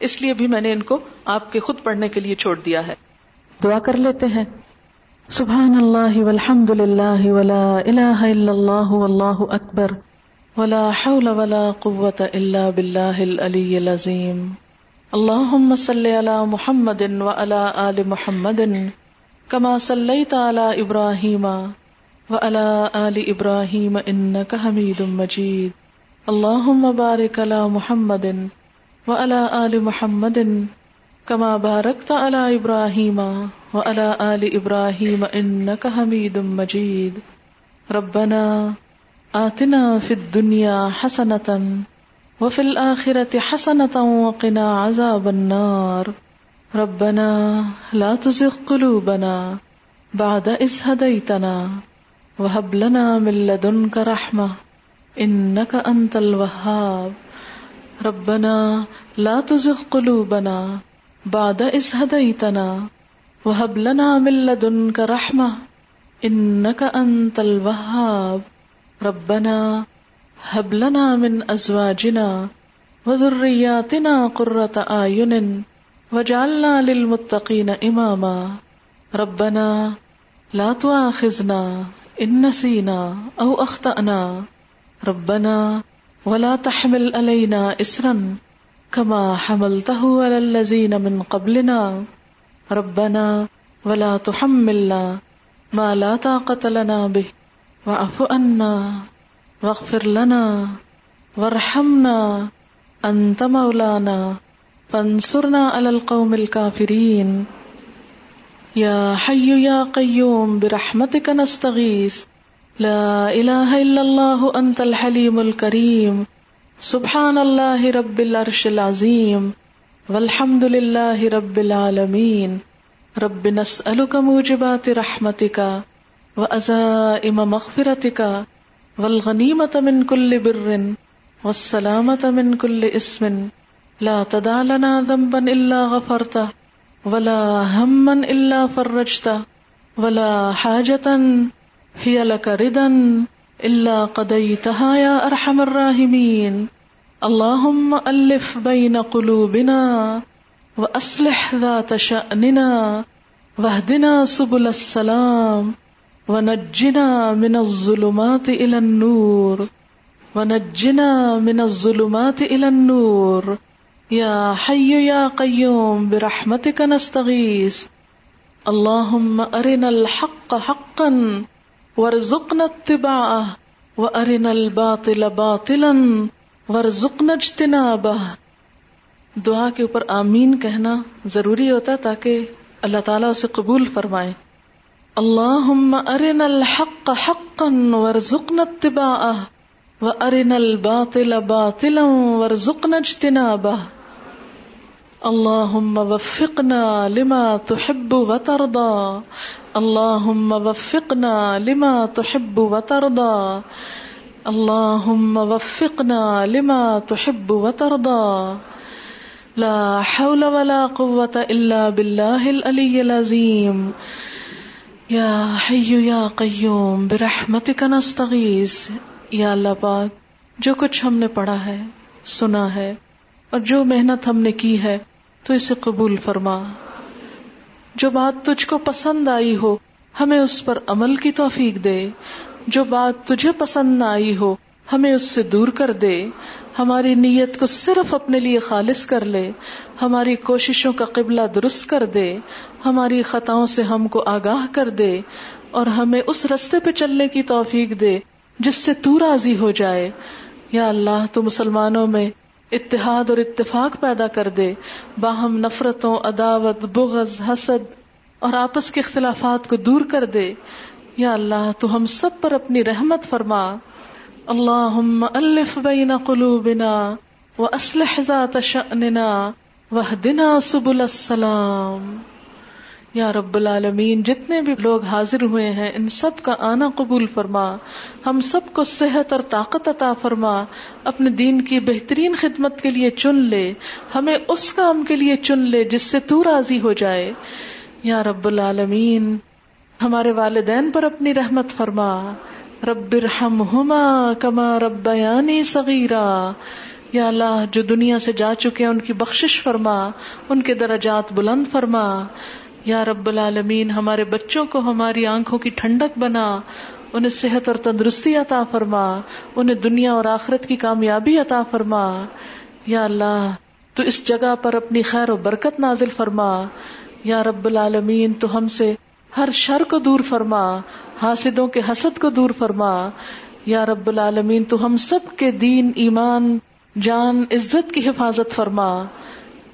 اس لیے بھی میں نے ان کو آپ کے خود پڑھنے کے لیے چھوڑ دیا ہے۔ دعا کر لیتے ہیں۔ سبحان اللہ والحمد للہ ولا الہ الا اللہ واللہ اکبر۔ ولا حول ولا قوة الا باللہ العلی العظیم۔ اللہم صلی علی محمد وعلى آل محمد کما صلیت علی ابراہیم وعلى آل ابراہیم انکا حمید مجید۔ اللهم بارك على محمد وعلى آل محمد كما باركت على إبراهيم وعلى آل إبراهيم إنك حميد مجيد ربنا آتنا في الدنيا حسنة وفي الآخرة حسنة وقنا عذاب النار. ربنا لا تزغ قلوبنا بعد إذ هديتنا وهب لنا من لدنك رحمة. إنك أنت الوهاب. ربنا لا تزغ قلوبنا بعد إذ هديتنا وهب لنا من لدنك رحمة. إنك أنت الوهاب. ربنا هب لنا من أزواجنا وذرياتنا قرة أعين وجعلنا للمتقين اماما ربنا لا تؤاخذنا ان نسينا او اخطانا ربنا ولا تحمل علينا اسرا كما حملته على الذين من قبلنا. ربنا ولا تحملنا ما لا طاقة لنا به واعف عنا واغفر لنا وارحمنا انت مولانا فانصرنا على القوم الكافرين. يا حي يا قيوم برحمتك نستغيث لا إله إلا الله أنت الحليم الكريم. سبحان الله رب العرش العظيم والحمد لله رب العالمين رب نسألك موجبات رحمتك وأزائم مغفرتك والغنيمة من كل بر والسلامة من كل اسم. لا تدع لنا ذنبا الا غفرته. ولا هما الا فرجته. ولا حاجة هي لك ردا الا قضيتها يا ارحم الراحمين اللهم الف بين قلوبنا واصلح ذات شأننا واهدنا سبل السلام ونجنا من الظلمات الى النور. ونجنا من الظلمات الى النور. یا حی یا قیوم برحمتک نستغیث. اللہم ارنا الحق حقا ورزقنا اتباعه وارنا الباطل باطلا ورزقنا اجتنابه دعا کے اوپر آمین کہنا ضروری ہوتا ہے تاکہ اللہ تعالیٰ اسے قبول فرمائے۔ اللہم ارنا الحق حقا ورزقنا اتباعه وارنا الباطل باطلا ورزقنا اجتنابه۔ اللهم وفقنا لما تحب وترضى اللهم وفقنا لما تحب وترضى. اللهم وفقنا لما تحب وترضى. لا حول ولا قوة إلا بالله العلي العظيم. یا حی یا قیوم برحمتک نستغیث یا اللہ پاک، جو کچھ ہم نے پڑھا ہے، سنا ہے، اور جو محنت ہم نے کی ہے، تو اسے قبول فرما۔ جو بات تجھ کو پسند آئی ہو، ہمیں اس پر عمل کی توفیق دے۔ جو بات تجھے پسند نہ آئی ہو، ہمیں اس سے دور کر دے۔ ہماری نیت کو صرف اپنے لیے خالص کر لے۔ ہماری کوششوں کا قبلہ درست کر دے۔ ہماری خطاؤں سے ہم کو آگاہ کر دے۔ اور ہمیں اس رستے پہ چلنے کی توفیق دے جس سے تو راضی ہو جائے۔ یا اللہ، تو مسلمانوں میں اتحاد اور اتفاق پیدا کر دے۔ باہم نفرتوں، عداوت، بغض، حسد اور آپس کے اختلافات کو دور کر دے۔ یا اللہ، تو ہم سب پر اپنی رحمت فرما۔ اللہ الف بین قلوبنا و اسلحات شأننا وحدنا سبل السلام۔ یا رب العالمین، جتنے بھی لوگ حاضر ہوئے ہیں، ان سب کا آنا قبول فرما۔ ہم سب کو صحت اور طاقت عطا فرما۔ اپنے دین کی بہترین خدمت کے لیے چن لے۔ ہمیں اس کام کے لیے چن لے جس سے تو راضی ہو جائے۔ یا رب العالمین، ہمارے والدین پر اپنی رحمت فرما۔ رب ارحمہما کما ربیانی صغیرہ یا اللہ، جو دنیا سے جا چکے ہیں، ان کی بخشش فرما۔ ان کے درجات بلند فرما۔ یا رب العالمین، ہمارے بچوں کو ہماری آنکھوں کی ٹھنڈک بنا، انہیں صحت اور تندرستی عطا فرما، انہیں دنیا اور آخرت کی کامیابی عطا فرما۔ یا اللہ، تو اس جگہ پر اپنی خیر و برکت نازل فرما۔ یا رب العالمین، تو ہم سے ہر شر کو دور فرما، حاسدوں کے حسد کو دور فرما۔ یا رب العالمین، تو ہم سب کے دین، ایمان، جان، عزت کی حفاظت فرما۔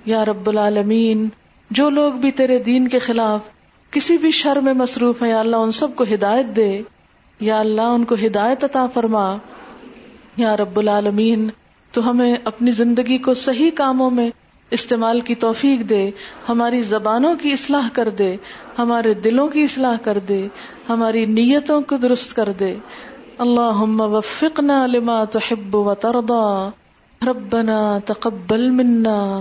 یا رب العالمین جو لوگ بھی تیرے دین کے خلاف کسی بھی شر میں مصروف ہے یا اللہ ان سب کو ہدایت دے، یا اللہ ان کو ہدایت عطا فرما۔ یا رب العالمین، تو ہمیں اپنی زندگی کو صحیح کاموں میں استعمال کی توفیق دے، ہماری زبانوں کی اصلاح کر دے، ہمارے دلوں کی اصلاح کر دے، ہماری نیتوں کو درست کر دے۔ اللہ وفقنا لما تحب و تردا ربنا تقبل منا۔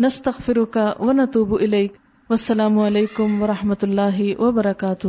نستغفرك ونتوب اليك والسلام علیکم و رحمۃ اللہ وبرکاتہ.